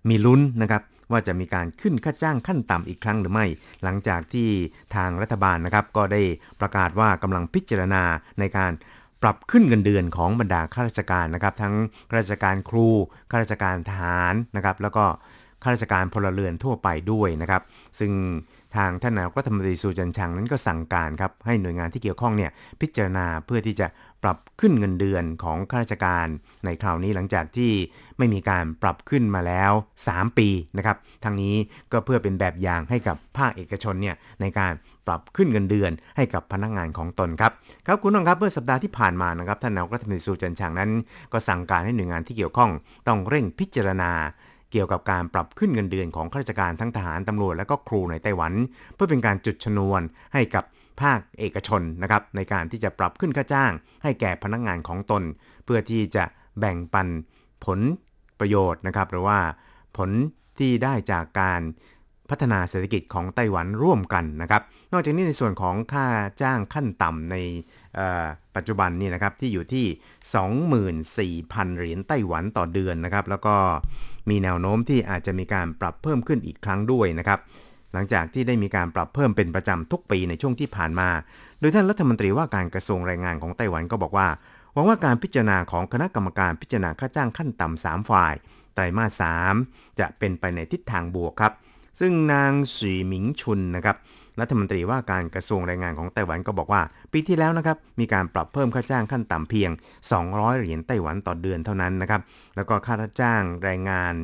มีลุ้นนะครับว่าจะมีการขึ้นค่าจ้างขั้นต่ำอีกครั้งหรือไม่ หลังจากที่ทางรัฐบาลนะครับ ก็ได้ประกาศว่ากำลังพิจารณาในการปรับขึ้นเงินเดือนของบรรดาข้าราชการนะครับ ทั้งข้าราชการครูข้าราชการทหารนะครับ แล้วก็ ข้าราชการพลเรือนทั่วไปด้วยนะครับ ซึ่งทางท่านนายกรัฐมนตรีสุจันชังนั้นก็สั่งการครับให้หน่วยงานที่เกี่ยวข้องเนี่ยพิจารณาเพื่อที่จะปรับขึ้นเงินเดือนของข้าราชการในคราวนี้หลังจากที่ไม่มีการปรับขึ้นมาแล้ว 3 ปีนะครับทางนี้ก็เพื่อเป็นแบบอย่างให้กับภาคเอกชนเนี่ยในการปรับขึ้นเงินเดือนให้กับพนักงานของตนครับครับคุณผู้ชมครับเมื่อสัปดาห์ที่ผ่านมานะครับท่านนายกรัฐมนตรีสุจันชางนั้น ก็สั่งการให้หน่วยงานที่เกี่ยวข้องต้องเร่งพิจารณา เกี่ยวกับการปรับขึ้นเงินเดือนของข้าราชการทั้งทหารตำรวจและก็ครูในไต้หวัน เพื่อเป็นการจุดชนวนให้กับภาคเอกชนนะครับในการที่จะปรับขึ้นค่าจ้าง ให้แก่พนักงานของตน เพื่อที่จะแบ่งปันผลประโยชน์นะครับ หรือว่าผลที่ได้จากการพัฒนาเศรษฐกิจของไต้หวันร่วมกันนะครับ นอกจากนี้ในส่วนของค่าจ้างขั้นต่ำในปัจจุบันนี่นะครับที่อยู่ที่ 24,000 เหรียญไต้หวันต่อเดือนนะครับ แล้วก็ มีแนวโน้มที่อาจจะมีการปรับเพิ่มขึ้นอีกครั้งด้วยนะครับหลังจากที่ได้มีการปรับเพิ่มเป็นประจำทุกปีในช่วงที่ผ่านมา โดยท่านรัฐมนตรีว่าการกระทรวงแรงงานของไต้หวันก็บอกว่า หวังว่าการพิจารณาของคณะกรรมการพิจารณาค่าจ้างขั้นต่ำ3ฝ่าย ไตรมาส3จะเป็นไปในทิศทางบวกครับ ซึ่งนางสีหมิงชุนนะครับ รัฐมนตรีว่าการกระทรวงแรงงานของไต้หวันก็บอกว่า ปีที่แล้วนะครับมีการปรับเพิ่มค่าจ้างขั้นต่ำเพียง 200 เหรียญไต้หวันต่อเดือนเท่านั้นนะครับแล้วก็ค่าจ้างแรงงาน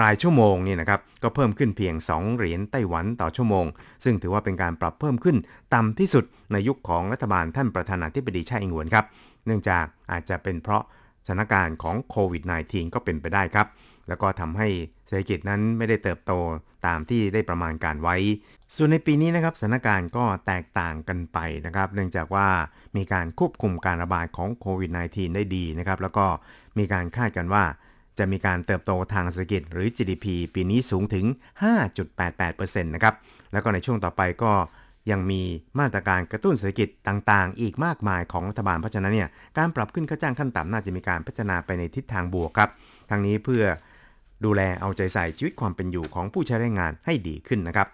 รายชั่วโมงนี่นะครับก็เพิ่มขึ้นเพียง 2 เหรียญไต้หวันต่อชั่วโมง ซึ่งถือว่าเป็นการปรับเพิ่มขึ้นต่ำที่สุดในยุคของรัฐบาลท่านประธานาธิบดีไช่อิงหวนครับเนื่องจากอาจจะเป็นเพราะสถานการณ์ของโควิด -19 ก็เป็นไปได้ครับ แล้วก็ทำให้เศรษฐกิจนั้นไม่ได้เติบโตตามที่ได้ประมาณการไว้ ส่วนในปีนี้นะครับสถานการณ์ก็แตกต่างกันไปนะครับ เนื่องจากว่ามีการควบคุมการระบาดของโควิด -19 ได้ดีนะครับ แล้วก็มีการคาดกันว่า จะมีการเติบโตทางเศรษฐกิจหรือ GDP ปีนี้สูงถึง 5.88%นะครับ แล้วก็ในช่วงต่อไปก็ยังมีมาตรการกระตุ้นเศรษฐกิจต่างๆ อีกมากมายของรัฐบาล เพราะฉะนั้นเนี่ยการปรับขึ้นค่าจ้างขั้นต่ำน่าจะมีการพัฒนาไปในทิศทางบวกครับทางนี้เพื่อดูแลเอาใจใส่ชีวิตความเป็นอยู่ของผู้ใช้แรงงานให้ดีขึ้นนะครับ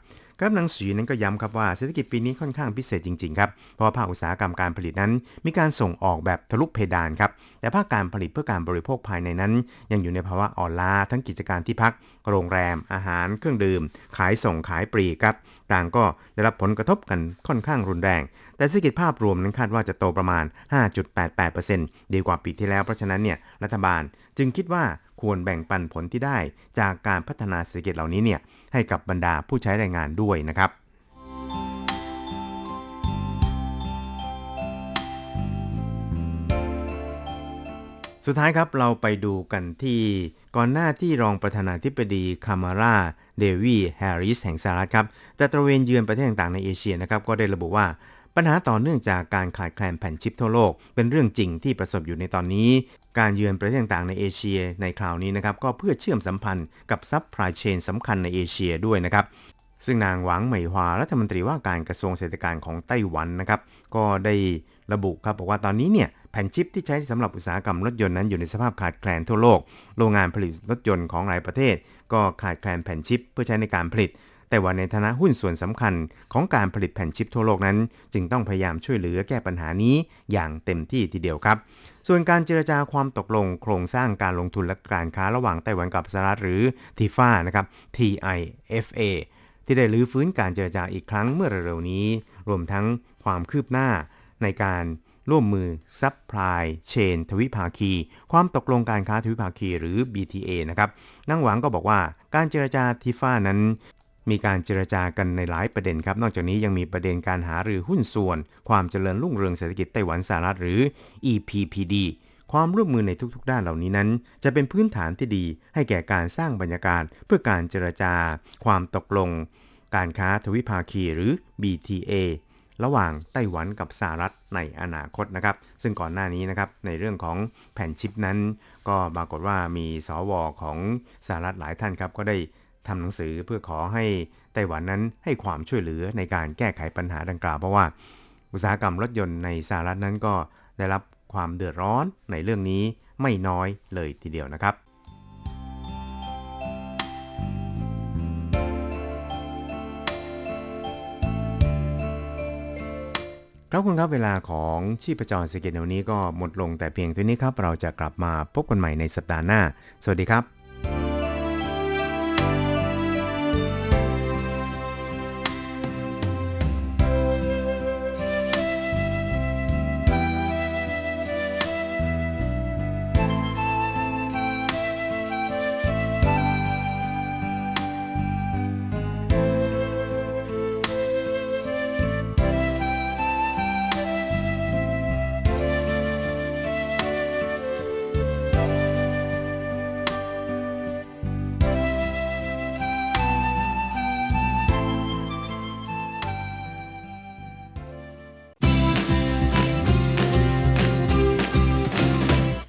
ครับหนังสือนั้นก็ย้ำครับว่าเศรษฐกิจปีนี้ค่อนข้างพิเศษจริงๆครับ เพราะว่าภาคอุตสาหกรรมการผลิตนั้น มีการส่งออกแบบทะลุเพดานครับ แต่ภาคการผลิตเพื่อการบริโภคภายในนั้น ยังอยู่ในภาวะอ่อนล้าทั้งกิจการที่พัก โรงแรม อาหาร เครื่องดื่ม ขายส่งขายปลีกครับ ต่างก็ได้รับผลกระทบกันค่อนข้างรุนแรง แต่เศรษฐกิจภาพรวมนั้นคาดว่าจะโตประมาณ 5.88%ดีกว่าปีที่แล้ว เพราะฉะนั้นเนี่ยรัฐบาลจึงคิดว่าควรแบ่งปันผลที่ได้จากการพัฒนาเศรษฐกิจเหล่านี้เนี่ย ให้กับบรรดาผู้ใช้แรงงานด้วยนะครับสุดท้ายครับเราไปดูกันที่ก่อนหน้าที่รองประธานาธิบดีคามาลาเดวีแฮร์ริสแห่งสหรัฐครับจะตระเวนเยือนประเทศต่างๆในเอเชียนะครับก็ได้ระบุว่า ปัญหาต่อเนื่องจากการขาดแคลนแผ่นชิปทั่วโลก เป็นเรื่องจริงที่ประสบอยู่ในตอนนี้ การเยือนประเทศต่างๆในเอเชียในคราวนี้นะครับก็เพื่อเชื่อมสัมพันธ์กับซับพลายเชนสำคัญในเอเชียด้วยนะครับซึ่งนางหวังเหมยฮวารัฐมนตรีว่าการกระทรวงเศรษฐกิจของไต้หวันนะครับ ก็ได้ระบุครับบอกว่าตอนนี้เนี่ยแผ่นชิปที่ใช้สำหรับอุตสาหกรรมรถยนต์นั้นอยู่ในสภาพขาดแคลนทั่วโลก โรงงานผลิตรถยนต์ของหลายประเทศ ก็ขาดแคลนแผ่นชิปเพื่อใช้ในการผลิต แต่ว่าในฐานะหุ้นส่วนสำคัญของการผลิตแผ่นชิปทั่วโลกนั้น จึงต้องพยายามช่วยเหลือแก้ปัญหานี้อย่างเต็มที่ทีเดียวครับ ส่วนการเจรจาความตกลงโครงสร้างการลงทุนและการค้าระหว่างไต้หวันกับสหรัฐหรือทีฟ้านะครับ TIFA ที่ได้ลื้อฟื้นการเจรจาอีกครั้งเมื่อเร็วๆนี้ รวมทั้งความคืบหน้าในการร่วมมือซับพลายเชนทวิภาคี ความตกลงการค้าทวิภาคีหรือ BTA นะครับ นั่งหวังก็บอกว่าการเจรจาทีฟ้านั้น มีการเจรจากันในหลายประเด็นครับ นอกจากนี้ยังมีประเด็นการหารือหุ้นส่วน ความเจริญรุ่งเรืองเศรษฐกิจไต้หวันสหรัฐหรือ EPPD ความร่วมมือในทุกๆ ด้านเหล่านี้นั้น จะเป็นพื้นฐานที่ดี ให้แก่การสร้างบรรยากาศเพื่อการเจรจา ความตกลง การค้าทวิภาคีหรือ BTA ระหว่างไต้หวันกับสหรัฐในอนาคตนะครับ ซึ่งก่อนหน้านี้นะครับในเรื่องของแผ่นชิปนั้น ก็ปรากฏว่ามีสวของสหรัฐหลายท่านครับก็ได้ ทำหนังสือเพื่อขอให้ไต้หวันนั้นให้ความช่วยเหลือในการแก้ไขปัญหาดังกล่าวเพราะว่า อุตสาหกรรมรถยนต์ในสหรัฐนั้นก็ได้รับความเดือดร้อนในเรื่องนี้ไม่น้อยเลยทีเดียวนะครับครับคุณครับเวลาของชีพจรเศรษฐกิจในวันนี้ก็หมดลงแต่เพียงเท่านี้ครับ เราจะกลับมาพบกันใหม่ในสัปดาห์หน้า สวัสดีครับ「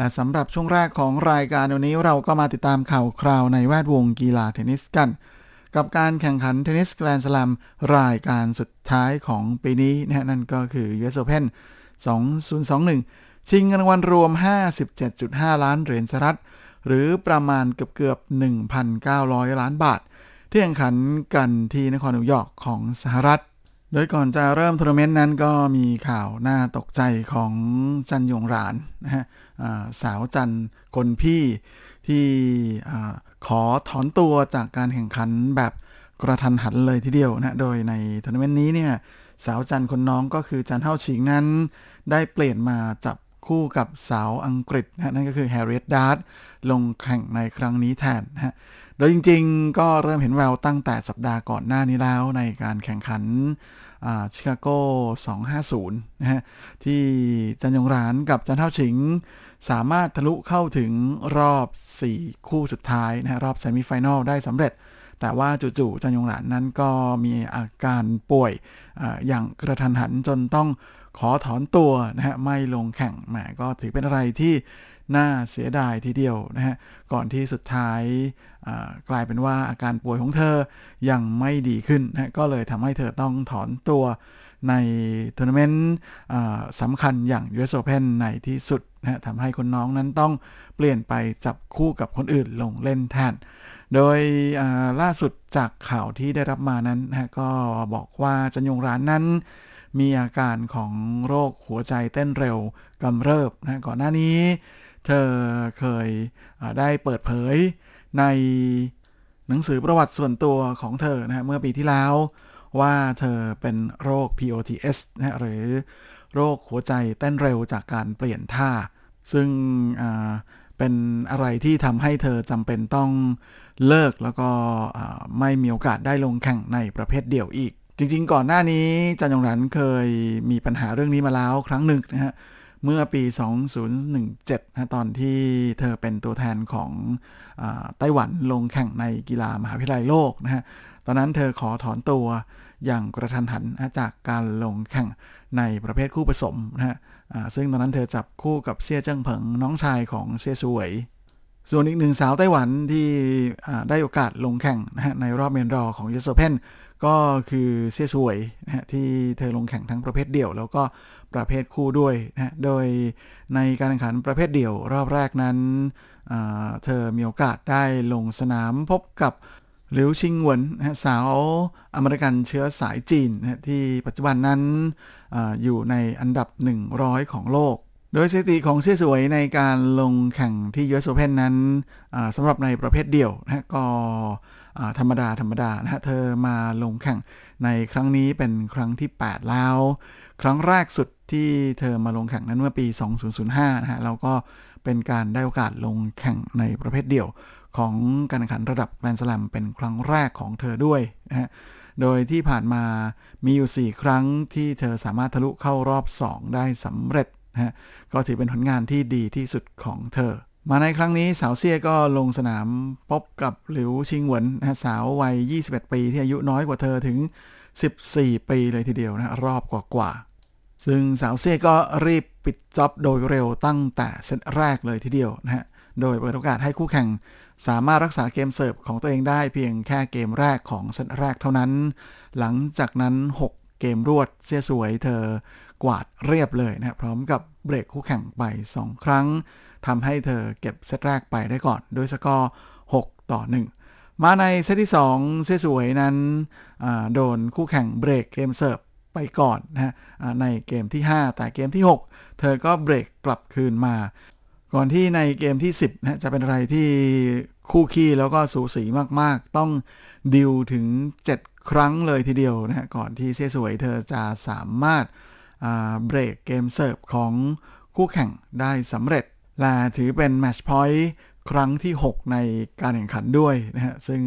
และสำหรับช่วงแรกของรายการวันนี้เราก็มาติดตามข่าวคราวในแวดวงกีฬาเทนนิสกัน กับการแข่งขันเทนนิสแกรนด์สลัมรายการสุดท้ายของปีนี้นะฮะนั่นก็คือ US Open 2021 ชิงเงินรางวัลรวม 57.5 ล้านเหรียญสหรัฐ หรือประมาณเกือบเกือบ 1,900 ล้านบาท ที่แข่งขันกันที่นครนิวยอร์กของสหรัฐ โดยก่อนจะเริ่มทัวร์นาเมนต์นั้นก็มีข่าวน่าตกใจของจันยงรานนะฮะ สาวจันคนพี่ที่ขอถอนตัวจากการแข่งขันแบบกระทันหันเลยทีเดียวนะ โดยในทัวร์นาเมนต์นี้เนี่ยสาวจันคนน้องก็คือจันเท่าชิงนั้น ได้เปลี่ยนมาจับคู่กับสาวอังกฤษนะนั่นก็คือแฮร์ริเอตดาร์ตลงแข่งในครั้งนี้แทนนะฮะโดยจริงๆ ก็เริ่มเห็นแววตั้งแต่สัปดาห์ก่อนหน้านี้แล้วในการแข่งขันชิคาโก 250 นะฮะที่จันยงรานกับจันเท่าชิง สามารถทะลุเข้าถึงรอบ 4 คู่สุดท้ายนะฮะรอบเซมิไฟแนลได้สำเร็จ แต่ว่าจู่ๆจันยงหลานนั้นก็มีอาการป่วยออย่างกระทันหันจนต้องขอถอนตัวนะฮะไม่ลงแข่งแหมก็ถือเป็นอะไรที่น่าเสียดายทีเดียวนะฮะก่อนที่สุดท้าย กลายเป็นว่าอาการป่วยของเธอยังไม่ดีขึ้นนะก็เลยทำให้เธอต้องถอนตัวในทัวร์นาเมนต์สำคัญอย่าง US Open ในที่สุดนะทำให้คนน้องนั้นต้องเปลี่ยนไปจับคู่กับคนอื่นลงเล่นแทน โดยล่าสุดจากข่าวที่ได้รับมานั้นนะก็บอกว่าจันยงร้านนั้น มีอาการของโรคหัวใจเต้นเร็วกำเริบนะก่อนหน้านี้ เธอเคยได้เปิดเผย ในหนังสือประวัติส่วนตัวของเธอนะฮะเมื่อปีที่แล้ว ว่าเธอเป็นโรค POTS นะหรือโรคหัวใจเต้นเร็วจากการเปลี่ยนท่า ซึ่งเป็นอะไรที่ทำให้เธอจำเป็นต้องเลิกแล้วก็ไม่มีโอกาสได้ลงแข่งในประเภทเดี่ยวอีก จริงๆ ก่อนหน้านี้จันยงรันเคยมีปัญหาเรื่องนี้มาแล้วครั้งหนึ่งนะฮะ เมื่อปี 2017นะตอนที่เธอเป็นตัวแทนของอไต้หวันลงแข่งในกีฬามหาวิทยาลัยโลกนะฮะ ตอนนั้นเธอขอถอนตัวอย่างกระทันหันนะจากการลงแข่งในประเภทคู่ผสมนะฮะซึ่งตอนนั้นเธอจับคู่กับเซี่ยเจิ้งเผิงน้องชายของเซี่ยซวย ส่วนอีกหนึ่งสาวไต้หวันที่ได้โอกาสลงแข่งนะฮะในรอบเมนรอของยูโซเพนก็คือเซี่ยซวยนะฮะที่เธอลงแข่งทั้งประเภทเดี่ยว แล้วก็ ประเภทคู่ด้วยนะโดยในการแข่งขันประเภทเดี่ยวรอบแรกนั้นอ่าเธอมีโอกาสได้ลงสนามพบกับหลิวชิงหวนสาวอเมริกันเชื้อสายจีนที่ปัจจุบันนั้นออยู่ในอันดับ 100 ของโลก โดยสถิติของเชี่ยสวยในการลงแข่งที่ US Open นั้นสำหรับในประเภทเดี่ยวนะก็ธรรมดาธรรมดานะฮะเธอมาลงแข่งในครั้งนี้เป็นครั้งที่ 8 แล้ว ครั้งแรกสุด ที่เธอมาลงแข่งนั้นเมื่อปี 2005 นะฮะแล้วก็เป็นการได้โอกาสลงแข่งในประเภทเดี่ยวของการแข่งขันระดับแกรนด์สลัมเป็นครั้งแรกของเธอด้วยนะฮะ โดยที่ผ่านมามีอยู่ 4 ครั้งที่เธอสามารถทะลุเข้ารอบ 2 ได้สำเร็จนะฮะ ก็ถือเป็นผลงานที่ดีที่สุดของเธอ มาในครั้งนี้สาวเซียก็ลงสนามพบกับหลิวชิงหวนนะฮะสาววัย 21 ปีที่อายุน้อยกว่าเธอถึง 14 ปีเลยทีเดียวนะฮะรอบกว่าๆ ซึ่งสาวเซ่ก็รีบปิดจ็อบโดยเร็วตั้งแต่เซตแรกเลยทีเดียวนะฮะ โดยเปิดโอกาสให้คู่แข่งสามารถรักษาเกมเสิร์ฟของตัวเองได้เพียงแค่เกมแรกของเซตแรกเท่านั้น หลังจากนั้น 6 เกมรวดเสียสวยเธอกวาดเรียบเลยนะพร้อมกับเบรกคู่แข่งไป 2 ครั้งทำให้เธอเก็บเซตแรกไปได้ก่อนโดยสกอร์ 6 ต่อ 1 มาในเซตที่ 2 เสียสวยนั้นโดนคู่แข่งเบรกเกมเสิร์ฟ ไปก่อนนะฮะในเกมที่ 5 แต่เกมที่ 6 เธอก็เบรกกลับคืนมา ก่อนที่ในเกมที่ 10นะจะเป็นอะไรที่คู่ขี้แล้วก็สูสีมากๆ ต้อง deuce ถึง 7 ครั้งเลยทีเดียวนะฮะก่อนที่เซี่ยซูเหวยเธอจะสามารถเบรกเกมเสิร์ฟของคู่แข่งได้สำเร็จ และถือเป็น match point ครั้งที่ 6 ในการแข่งขันด้วยนะฮะ ซึ่ง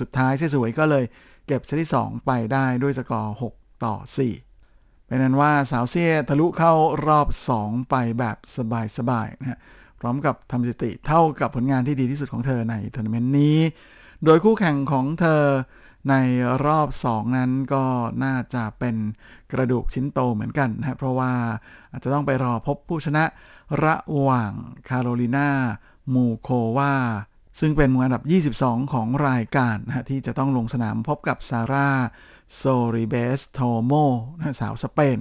สุดท้ายเซี่ยซูเหวยก็เลยเก็บเซตที่ 2 ไปได้ด้วยสกอร์ 6 ต่อ 4 เป็นอันว่าสาวเซี่ยทะลุเข้ารอบ 2 ไปแบบสบายๆนะฮะพร้อมกับทำสถิติเท่ากับผลงานที่ดีที่สุดของเธอในทัวร์นาเมนต์นี้ โดยคู่แข่งของเธอในรอบ 2 นั้นก็น่าจะเป็นกระดูกชิ้นโตเหมือนกันนะเพราะว่าอาจจะต้องไปรอพบผู้ชนะระหว่างคาโรลินามูโควาซึ่งเป็นมืออันดับ 22 ของรายการนะที่จะต้องลงสนามพบกับซาร่า โซริเบสทอร์โมสาวสเปน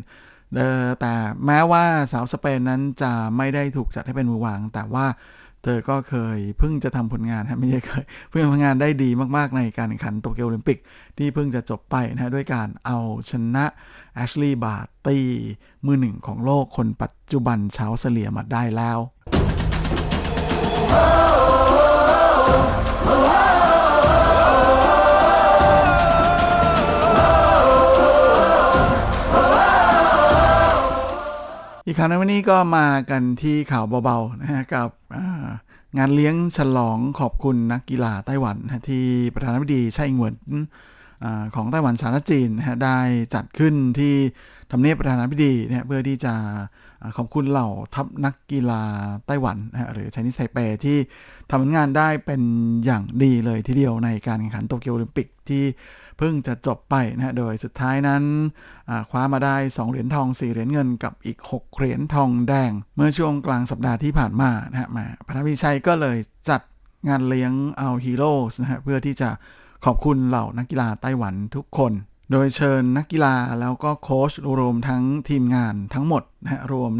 แต่แม้ว่าสาวสเปนนั้นจะไม่ได้ถูกจัดให้เป็นมือวาง แต่ว่าเธอก็เคยเพิ่งจะทำผลงานฮะไม่ใช่เคย เพิ่งทำงานได้ดีมากๆในการแข่งขันโตเกียวโอลิมปิก ที่เพิ่งจะจบไปนะด้วยการเอาชนะแอชลีย์บาร์ตี้มือหนึ่งของโลกคนปัจจุบันชาวเสลียมาได้แล้ว อีกครั้งในวันนี้ก็มากันที่ข่าวเบาๆนะฮะกับงานเลี้ยงฉลองขอบคุณนักกีฬาไต้หวันที่ประธานาธิบดีไช่อิงเหวินของไต้หวันสาธารณจีนนะได้จัดขึ้นที่ทำเนียบประธานาธิบดีนะเพื่อที่จะขอบคุณเหล่าทัพนักกีฬาไต้หวันนะหรือไชนีสไทเปที่ทำงานได้เป็นอย่างดีเลยทีเดียวในการแข่งขันโตเกียวโอลิมปิกที่ เพิ่งจะจบไปนะโดยสุดท้ายนั้นคว้ามาได้ 2 เหรียญทอง 4 เหรียญเงินกับอีก 6 เหรียญทองแดง เมื่อช่วงกลางสัปดาห์ที่ผ่านมานะฮะมาพระพิชัยก็เลยจัดงานเลี้ยงเอาฮีโร่นะฮะเพื่อที่จะขอบคุณเหล่านักกีฬาไต้หวันทุกคน โดยเชิญนักกีฬาแล้วก็โค้ชรวมทั้งทีมงานทั้งหมดนะฮะรวม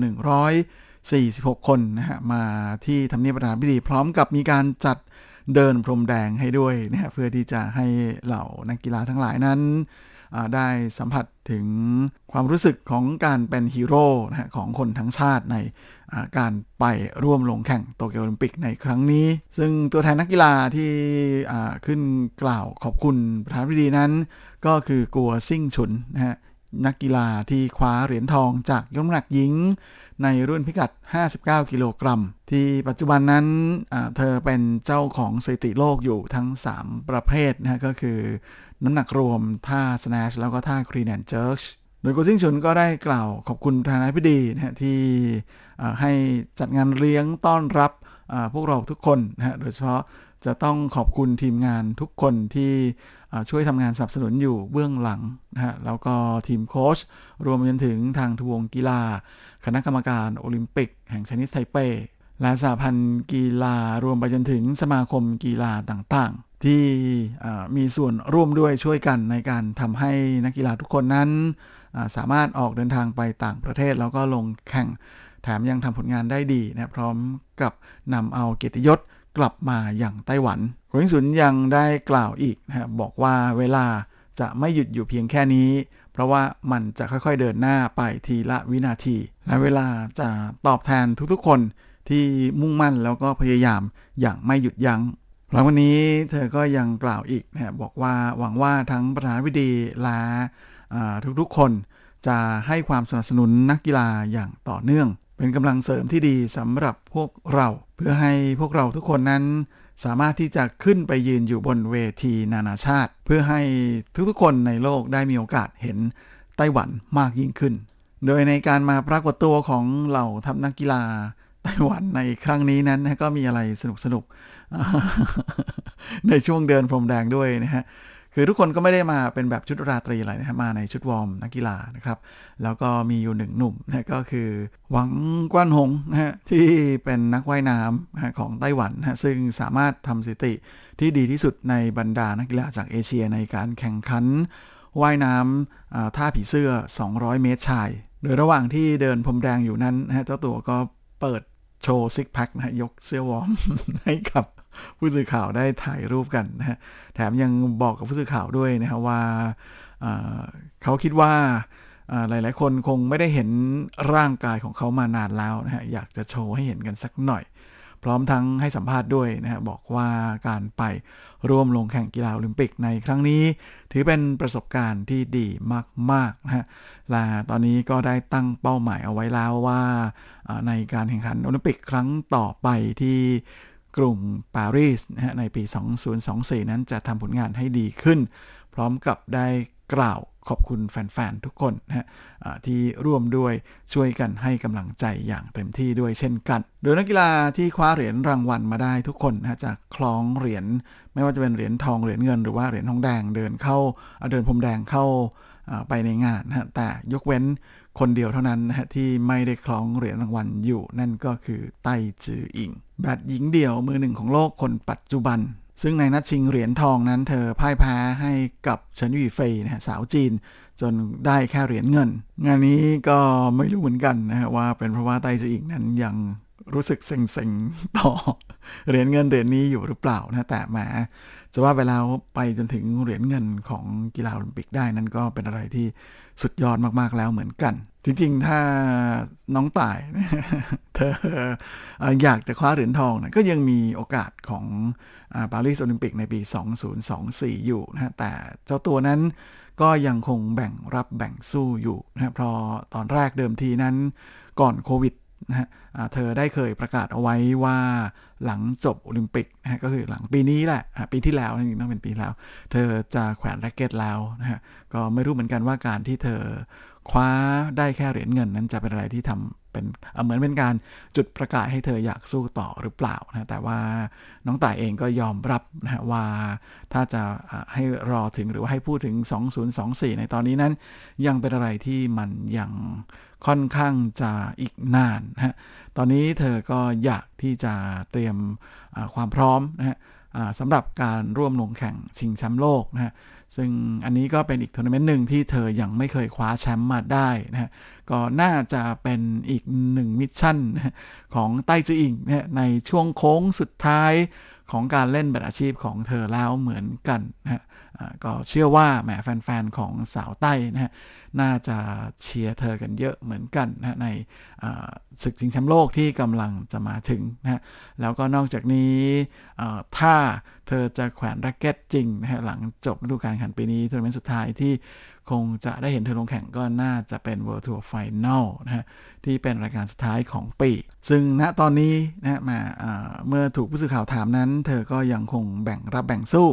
146 คนนะฮะมาที่ทำเนียบประธานาธิบดีพร้อมกับมีการจัด เดินพรมแดงให้ด้วยนะเพื่อที่จะให้เหล่านักกีฬาทั้งหลายนั้นได้สัมผัสถึงความรู้สึกของการเป็นฮีโร่นะฮะของคนทั้งชาติในการไปร่วมลงแข่งโตเกียวโอลิมปิกในครั้งนี้ ซึ่งตัวแทนนักกีฬาที่ขึ้นกล่าวขอบคุณประธานาธิบดีนั้น ก็คือกัวซิ่งฉุนนะฮะ นักกีฬาที่คว้าเหรียญทองจากยกน้ำหนักหญิง ในรุ่นพิกัด 59 กิโลกรัม ที่ปัจจุบันนั้นเธอเป็นเจ้าของสถิติโลกอยู่ทั้ง 3 ประเภทนะ ก็คือน้ำหนักรวม ท่า snatch แล้วก็ท่า clean and jerk โดยโกซิงชุนก็ได้กล่าวขอบคุณประธานาธิดีนะฮะที่ให้จัดงานเลี้ยงต้อนรับพวกเราทุกคนนะฮะโดยเฉพาะจะต้องขอบคุณทีมงานทุกคนที่ ช่วยทำงานสนับสนุนอยู่เบื้องหลังนะฮะแล้วก็ทีมโค้ชรวมไปจนถึงทางทวงกีฬา คณะกรรมการโอลิมปิก แห่งชนิดไทเป และสหพันธ์กีฬารวมไปจนถึงสมาคมกีฬาต่างๆ ที่มีส่วนร่วมด้วยช่วยกันในการทำให้นักกีฬาทุกคนนั้น สามารถออกเดินทางไปต่างประเทศแล้วก็ลงแข่งแถมยังทำผลงานได้ดีนะพร้อมกับนำเอาเกียรติยศ กลับมาอย่างไต้หวันโควิงสุนยังได้กล่าวอีกนะบอกว่าเวลาจะไม่หยุดอยู่เพียงแค่นี้ เพราะว่ามันจะค่อยๆเดินหน้าไปทีละวินาที และเวลาจะตอบแทนทุกๆคนที่มุ่งมั่นแล้วก็พยายามอย่างไม่หยุดยัง้งหลังวันนี้เธอก็ยังกล่าวอีกนะบอกว่าหวังว่าทั้งประธานาธิบดีและทุกๆคนจะให้ความสนับสนุนนักกีฬาอย่างต่อเนื่อง เป็นกำลังเสริมที่ดีสำหรับพวกเรา เพื่อให้พวกเราทุกคนนั้นสามารถที่จะขึ้นไปยืนอยู่บนเวทีนานาชาติ เพื่อให้ทุกๆคนในโลกได้มีโอกาสเห็นไต้หวันมากยิ่งขึ้น โดยในการมาปรากฏตัวของเหล่าทัพนักกีฬาไต้หวันในครั้งนี้นั้นก็มีอะไรสนุกสนุกในช่วงเดินพรมแดงด้วยนะฮะ คือทุกคนก็ไม่ได้มาเป็นแบบชุดราตรีอะไรนะฮะมาในชุดวอร์มนักกีฬานะครับ แล้วก็มีอยู่หนึ่งหนุ่มนะก็คือหวังกว้านหงนะฮะที่เป็นนักว่ายน้ำของไต้หวันนะซึ่งสามารถทำสถิติที่ดีที่สุดในบรรดานักกีฬาจากเอเชียในการแข่งขันว่ายน้ำท่าผีเสื้อ 200 เมตรชาย โดยระหว่างที่เดินพรมแดงอยู่นั้นนะเจ้าตัวก็เปิดโชว์ซิกแพคนะยกเสื้อวอร์มให้กับ ผู้สื่อข่าวได้ถ่ายรูปกันนะฮะแถมยังบอกกับผู้สื่อข่าวด้วยนะฮะว่าเขาคิดว่าหลาย ๆ คนคงไม่ได้เห็นร่างกายของเขามานานแล้วนะฮะอยากจะโชว์ให้เห็นกันสักหน่อย พร้อมทั้งให้สัมภาษณ์ด้วยนะฮะบอกว่าการไปร่วมลงแข่งกีฬาโอลิมปิกในครั้งนี้ ถือเป็นประสบการณ์ที่ดีมาก ๆ นะฮะและตอนนี้ก็ได้ตั้งเป้าหมายเอาไว้แล้วว่าในการแข่งขันโอลิมปิกครั้งต่อไปที่ กรุงปารีสนะฮะในปี 2024 นั้นจะทำผลงานให้ดีขึ้น พร้อมกับได้กล่าวขอบคุณแฟน ๆ ทุกคนนะฮะที่ร่วมด้วยช่วยกันให้กำลังใจอย่างเต็มที่ด้วยเช่นกัน โดยนักกีฬาที่คว้าเหรียญรางวัลมาได้ทุกคนนะจะคล้องเหรียญไม่ว่าจะเป็นเหรียญทองเหรียญเงินหรือว่าเหรียญทองแดงเดินเข้าเดินพรมแดงเข้าไปในงานนะแต่ยกเว้นคนเดียวเท่านั้นนะฮะที่ไม่ได้คล้องเหรียญรางวัลอยู่นั่นก็คือไต้จืออิง แบดหญิงเดี่ยวมือหนึ่งของโลกคนปัจจุบัน ซึ่งในนัดชิงเหรียญทองนั้นเธอพ่ายแพ้ให้กับเฉินหวี่เฟยนะฮะสาวจีน จนได้แค่เหรียญเงิน งานนี้ก็ไม่รู้เหมือนกันนะฮะว่าเป็นเพราะว่าไต้จืออิงนั้นยังรู้สึกเซ็งๆต่อเหรียญเงินเหรียญนี้อยู่หรือเปล่านะแต่แหมจะว่าไปแล้วไปจนถึงเหรียญเงินของกีฬาโอลิมปิกได้นั่นก็เป็นอะไรที่สุดยอดมากๆแล้วเหมือนกัน จริงๆ ถ้าน้องต่าย เธออยากจะคว้าเหรียญทองนะก็ยังมีโอกาสของปารีสโอลิมปิกในปี 2024 อยู่นะแต่เจ้าตัวนั้นก็ยังคงแบ่งรับแบ่งสู้อยู่นะเพราะตอนแรกเดิมทีนั้นก่อนโควิดนะฮะเธอได้เคยประกาศเอาไว้ว่าหลังจบโอลิมปิกนะฮะก็คือหลังปีนี้แหละปีที่แล้วจริงต้องเป็นปีแล้ว เธอจะแขวนแร็กเก็ตแล้วนะฮะก็ไม่รู้เหมือนกันว่าการที่เธอ คว้าได้แค่เหรียญเงินนั้นจะเป็นอะไรที่ทำเป็นเหมือนเป็นการจุดประกาศให้เธออยากสู้ต่อหรือเปล่านะแต่ว่าน้องต่ายเองก็ยอมรับนะฮะว่าถ้าจะให้รอถึงหรือว่าให้พูดถึง 2024 ในตอนนี้นั้น ยังเป็นอะไรที่มันยังค่อนข้างจะอีกนานนะฮะตอนนี้เธอก็อยากที่จะเตรียมความพร้อมนะฮะสำหรับการร่วมลงแข่งชิงแชมป์โลกนะฮะ ซึ่งอันนี้ก็เป็นอีกทัวร์นาเมนต์หนึ่งที่เธอยังไม่เคยคว้าแชมป์มาได้นะฮะก็น่าจะเป็นอีกหนึ่ง mission ของไต้จืออิงนะในช่วงโค้งสุดท้ายของการเล่นแบบอาชีพของเธอแล้วเหมือนกันนะฮะ ก็เชื่อว่าแหมแฟน ๆ ของสาวไต้นะฮะน่าจะเชียร์เธอกันเยอะเหมือนกันนะในศึกชิงแชมป์โลกที่กำลังจะมาถึงนะฮะแล้วก็นอกจากนี้ถ้าเธอจะแขวนแร็กเก็ตจริงนะฮะหลังจบฤดูกาลแข่งปีนี้ทัวร์นาเมนต์สุดท้ายที่ คงจะได้เห็นเธอลงแข่งก็น่าจะเป็น World Tour Final นะฮะที่เป็นรายการสุดท้ายของปี ซึ่งณตอนนี้นะมาเมื่อถูกผู้สื่อข่าวถามนั้น เธอก็ยังคงแบ่งรับแบ่งสู้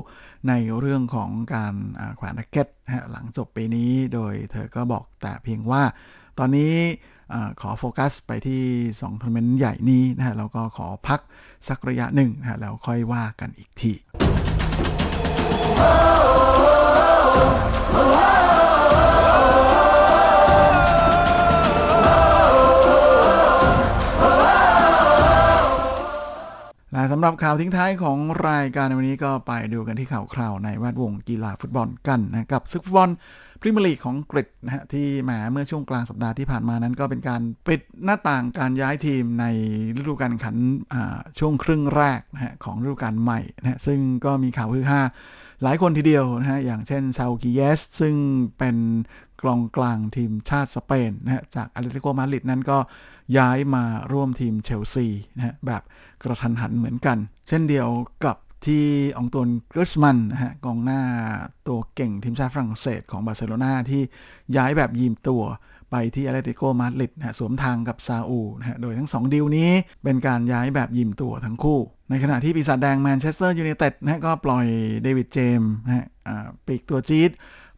ในเรื่องของการแขวนแร็กเก็ตนะหลังจบปีนี้โดยเธอก็บอกแต่เพียงว่า ตอนนี้ขอโฟกัสไปที่2ทัวร์นาเมนต์ใหญ่นี้นะฮะแล้วก็ขอพักสักระยะหนึ่งนะฮะแล้วค่อยว่ากันอีกที และสำหรับข่าวทิ้งท้ายของรายการในวันนี้ก็ไปดูกันที่ข่าวคราวในแวดวงกีฬาฟุตบอลกันนะกับซึกฟุตบอลพรีเมียร์ลีกของอังกฤษนะฮะที่แหมเมื่อช่วงกลางสัปดาห์ที่ผ่านมานั้นก็เป็นการปิดหน้าต่างการย้ายทีมในฤดูกาลแข่งขันช่วงครึ่งแรกนะฮะของฤดูกาลใหม่นะฮะซึ่งก็มีข่าวฮือฮาหลายคนทีเดียวนะฮะอย่างเช่นซาอูลญีเกซซึ่งเป็นกองกลางทีมชาติสเปนนะฮะจากอัตเลติโกมาดริดนั้นก็ ย้ายมาร่วมทีมเชลซีนะฮะแบบกะทันหันเหมือนกัน เช่นเดียวกับที่อองตวนกรีซมันน์นะฮะกองหน้าตัวเก่งทีมชาติฝรั่งเศสของบาร์เซโลนาที่ย้ายแบบยืมตัวไปที่อัตเลติโกมาดริดนะสวนทางกับซาอูลนะฮะโดยทั้ง 2 ดีลนี้เป็นการย้ายแบบยืมตัวทั้งคู่ ในขณะที่ปีศาจแดงแมนเชสเตอร์ยูไนเต็ดนะก็ปล่อยเดวิดเจมส์นะฮะปีกตัวจี๊ด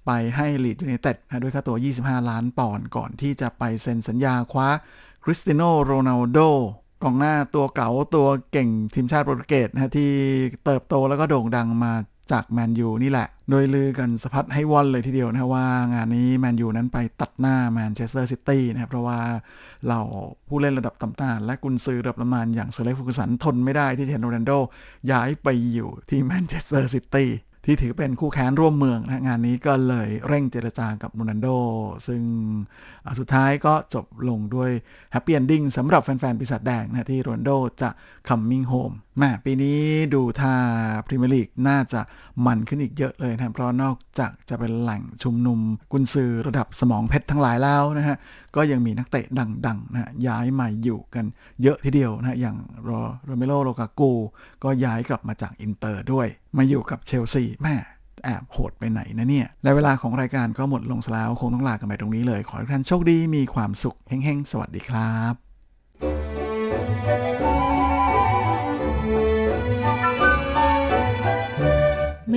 ไปให้ลีดส์ยูไนเต็ดนะด้วยค่าตัว 25 ล้านปอนด์ก่อนที่จะไปเซ็นสัญญาคว้า คริสเตียโนโรนัลโดกองหน้าตัวเก๋าตัวเก่งทีมชาติโปรตุเกสนะที่เติบโตแล้วก็โด่งดังมาจากแมนยูนี่แหละ โดยลือกันสะพัดให้ว่อนเลยทีเดียวนะว่างานนี้แมนยูนั้นไปตัดหน้าแมนเชสเตอร์ซิตี้นะครับเพราะว่าเหล่าผู้เล่นระดับตำนาน และกุนซือระดับตำนานอย่างเซอร์อเล็กซ์เฟอร์กูสันทนไม่ได้ที่เห็นโรนัลโดย้ายไปอยู่ที่แมนเชสเตอร์ซิตี้ ที่ถือเป็นคู่แข่งร่วมเมืองนะงานนี้ก็เลยเร่งเจรจากับโรนัลโด ซึ่งสุดท้ายก็จบลงด้วย happy ending สำหรับแฟนๆปีศาจแดงนะที่โรนัลโดจะ coming home แหมปีนี้ดูท่าพรีเมียร์ลีกน่าจะมันขึ้นอีกเยอะเลยนะเพราะนอกจากจะเป็นแหล่งชุมนุม กุนซือระดับสมองเพชรทั้งหลายแล้วนะฮะ ก็ยังมีนักเตะดังๆนะย้ายมาอยู่กันเยอะทีเดียวนะอย่างโรโรเมลูลูกากูก็ย้ายกลับมาจากอินเตอร์ด้วย มาอยู่กับเชลซีแหมแอบโหดไปไหนนะเนี่ย และเวลาของรายการก็หมดลงแล้ว คงต้องลากันไปตรงนี้เลย ขอให้ทุกท่านโชคดีมีความสุขเฮงๆ สวัสดีครับ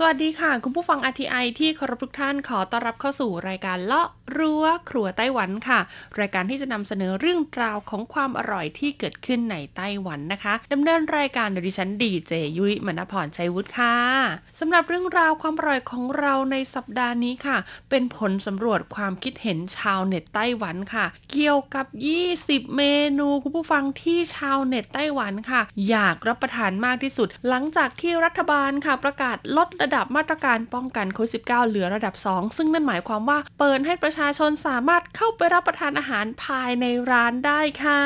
สวัสดีค่ะ คุณผู้ฟัง RTI ที่เคารพทุกท่านขอต้อนรับเข้าสู่รายการเลาะรั้วครัวไต้หวันค่ะ รายการที่จะนำเสนอเรื่องราวของความอร่อยที่เกิดขึ้นในไต้หวันนะคะดำเนินรายการโดยดิฉันดีเจยุ้ยมณพรชัยวุฒิค่ะสำหรับเรื่องราวความอร่อยของเราในสัปดาห์นี้ค่ะ เป็นผลสำรวจความคิดเห็นชาวเน็ตไต้หวันค่ะ เกี่ยวกับ 20 เมนูคุณผู้ฟังที่ชาวเน็ตไต้หวันค่ะ อยากรับประทานมากที่สุด หลังจากที่รัฐบาลค่ะประกาศลดระดับมาตรการป้องกันโควิด -19 เหลือระดับ 2 ซึ่งนั่นหมายความว่าเปิดให้ประชาชนสามารถเข้าไปรับประทานอาหารภายในร้านได้ค่ะ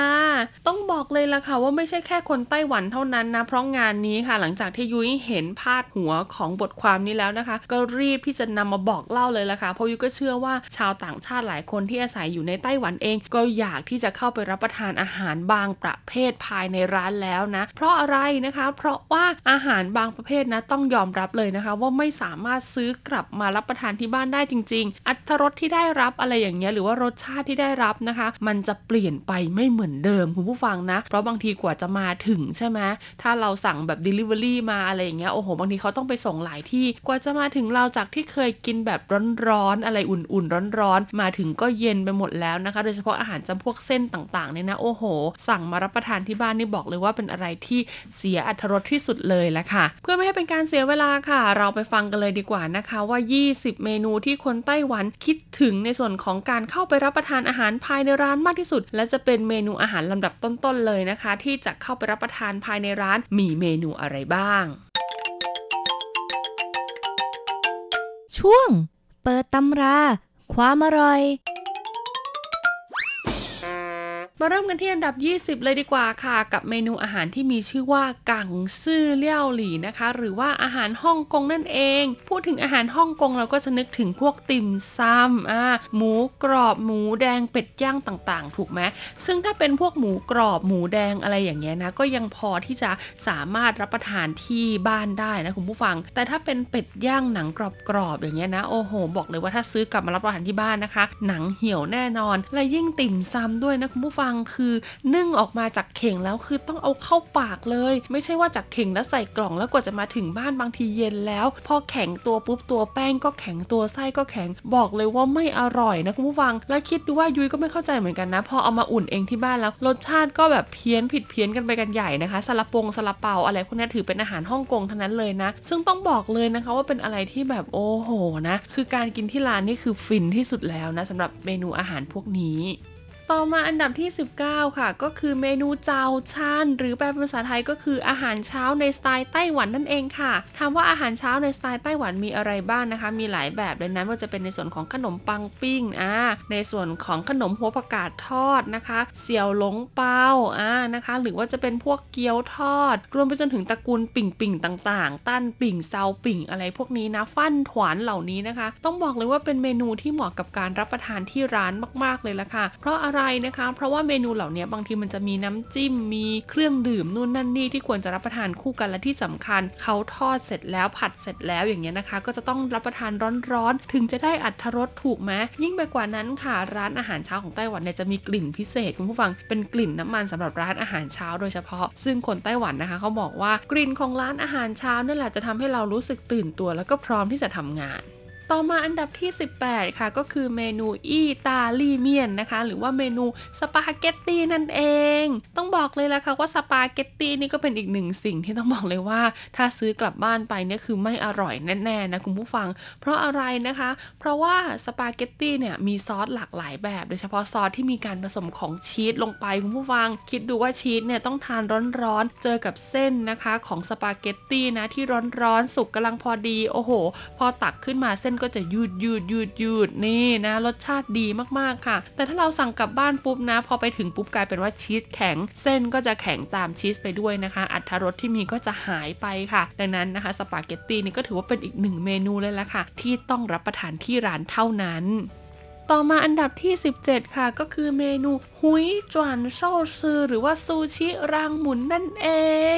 ต้องบอกเลยล่ะค่ะว่าไม่ใช่แค่คนไต้หวันเท่านั้นนะ เพราะงานนี้ค่ะ หลังจากที่ยุ้ยเห็นพาดหัวของบทความนี้แล้วนะคะ ก็รีบที่จะนำมาบอกเล่าเลยล่ะค่ะ เพราะยุ้ยก็เชื่อว่าชาวต่างชาติหลายคนที่อาศัยอยู่ในไต้หวันเอง ก็อยากที่จะเข้าไปรับประทานอาหารบางประเภทภายในร้านแล้วนะ เพราะอะไรนะคะ เพราะว่าอาหารบางประเภทนะต้องยอมรับเลยนะคะว่าไม่สามารถซื้อกลับมารับประทานที่บ้านได้จริง ๆ อัตรสที่ได้รับอะไรอย่างเงี้ยหรือว่ารสชาติที่ได้รับนะคะ มันจะเปลี่ยนไปไม่เหมือนเดิมคุณผู้ฟังนะ เพราะบางทีกว่าจะมาถึงใช่ไหมถ้าเราสั่งแบบ Delivery มาอะไรอย่างเงี้ยโอ้โหบางทีเขาต้องไปส่งหลายที่กว่าจะมาถึงเราจากที่เคยกินแบบร้อนๆอะไรอุ่นๆร้อนๆมาถึงก็เย็นไปหมดแล้วนะคะ โดยเฉพาะอาหารจำพวกเส้นต่างๆเนี่ยนะโอ้โห สั่งมารับประทานที่บ้านนี่บอกเลยว่าเป็นอะไรที่เสียอัตรสที่สุดเลยแหละค่ะ เพื่อไม่ให้เป็นการเสียเวลาค่ะ เราราไปฟังกันเลยดีกว่านะคะว่า 20 เมนูที่คนไต้หวันคิดถึงในส่วนของการเข้าไปรับประทานอาหารภายในร้านมากที่สุด และจะเป็นเมนูอาหารลำดับต้นๆเลยนะคะ ที่จะเข้าไปรับประทานภายในร้านมีเมนูอะไรบ้าง ช่วง เปิดตำรา ความอร่อย มาเริ่มกันที่อันดับ 20 เลยดีกว่าค่ะ กับเมนูอาหารที่มีชื่อว่ากังซื่อเลี่ยวหลี่นะคะ หรือว่าอาหารฮ่องกงนั่นเอง พูดถึงอาหารฮ่องกงเราก็จะนึกถึงพวกติ่มซำอ่าหมูกรอบหมูแดงเป็ดย่างต่างๆ ถูกไหมซึ่งถ้าเป็นพวกหมูกรอบหมูแดงอะไรอย่างเงี้ยนะก็ยังพอที่จะสามารถรับประทานที่บ้านได้นะคุณผู้ฟัง แต่ถ้าเป็นเป็ดย่างหนังกรอบๆอย่างเงี้ยนะโอ้โห บอกเลยว่าถ้าซื้อกลับมารับประทานที่บ้านนะคะ หนังเหี่ยวแน่นอน และยิ่งติ่มซำด้วยนะคุณผู้ฟังคือนึ่งออกมาจากเข่งแล้วคือต้องเอาเข้าปากเลย ไม่ใช่ว่าจากเข่งแล้วใส่กล่องแล้วกว่าจะมาถึงบ้านบางทีเย็นแล้ว พอแข็งตัวปุ๊บตัวแป้งก็แข็งตัวไส้ก็แข็งบอกเลยว่าไม่อร่อยนะคุณผู้ฟัง และคิดดูว่ายุ้ยก็ไม่เข้าใจเหมือนกันนะ พอเอามาอุ่นเองที่บ้านแล้วรสชาติก็แบบเพี้ยนผิดเพี้ยนกันไปกันใหญ่นะคะซาลาปงซาลาเปาอะไรพวกนี้ถือเป็นอาหารฮ่องกงทั้งนั้นเลยนะ ซึ่งต้องบอกเลยนะคะว่าเป็นอะไรที่แบบโอ้โหนะ คือการกินที่ร้านนี่คือฟินที่สุดแล้วนะสำหรับเมนูอาหารพวกนี้ ต่อมาอันดับที่ 19 ค่ะ ก็คือเมนูเจาชันหรือแปลเป็นภาษาไทยก็คืออาหารเช้าในสไตล์ไต้หวันนั่นเองค่ะถามว่าอาหารเช้าในสไตล์ไต้หวันมีอะไรบ้างนะคะ มีหลายแบบเลยนะว่าจะเป็นในส่วนของขนมปังปิ้งอ่าในส่วนของขนมหัวผักกาดทอดนะคะ เสี่ยวหลงเปาอ่านะคะ หรือว่าจะเป็นพวกเกี๊ยวทอด รวมไปจนถึงตระกูลปิ่งปิ่งต่างๆ ตั้นปิ่งเซาปิ่งอะไรพวกนี้นะฟั่นถวานเหล่านี้นะคะ ต้องบอกเลยว่าเป็นเมนูที่เหมาะกับการรับประทานที่ร้านมากๆเลยละค่ะ เพราะอะไรนะคะ เพราะว่าเมนูเหล่านี้บางทีมันจะมีน้ำจิ้มมีเครื่องดื่มนู่นนั่นนี่ที่ควรจะรับประทานคู่กันและที่สำคัญเขาทอดเสร็จแล้วผัดเสร็จแล้วอย่างเงี้ยนะคะ ก็จะต้องรับประทานร้อนๆถึงจะได้อัตรสถูกไหมยิ่งไปกว่านั้นค่ะร้านอาหารเช้าของไต้หวันเนี่ยจะมีกลิ่นพิเศษคุณผู้ฟังเป็นกลิ่นน้ำมันสำหรับร้านอาหารเช้าโดยเฉพาะ ซึ่งคนไต้หวันนะคะเขาบอกว่ากลิ่นของร้านอาหารเช้านั่นแหละจะทำให้เรารู้สึกตื่นตัว แล้วก็พร้อมที่จะทำงาน ต่อมาอันดับที่ 18 ค่ะ ก็คือเมนูอิตาลีเมียนนะคะ หรือว่าเมนูสปาเกตตีนั่นเอง ต้องบอกเลยละค่ะว่าสปาเกตตีนี่ก็เป็นอีกหนึ่งสิ่งที่ต้องบอกเลยว่า ถ้าซื้อกลับบ้านไปเนี่ยคือไม่อร่อยแน่ๆนะคุณผู้ฟัง เพราะอะไรนะคะ เพราะว่าสปาเกตตีเนี่ยมีซอสหลากหลายแบบโดยเฉพาะซอสที่มีการผสมของชีสลงไปคุณผู้ฟัง คิดดูว่าชีสเนี่ยต้องทานร้อนๆเจอกับเส้นนะคะ ของสปาเกตตีนะที่ร้อนๆสุกกำลังพอดีโอ้โห พอตักขึ้นมาเส้นก็จะยืดยืดยืดยืดนี่นะรสชาติดีมากๆค่ะ แต่ถ้าเราสั่งกลับบ้านปุ๊บนะ พอไปถึงปุ๊บกลายเป็นว่าชีสแข็ง เส้นก็จะแข็งตามชีสไปด้วยนะคะ อัตรรสที่มีก็จะหายไปค่ะ ดังนั้นนะคะสปาเกตตีนี่ก็ถือว่าเป็นอีกหนึ่งเมนูเลยละค่ะ ที่ต้องรับประทานที่ร้านเท่านั้น ต่อมาอันดับที่ 17 ค่ะ ก็คือเมนูหุยจวนโซซือหรือว่าซูชิรางหมุนนั่นเอ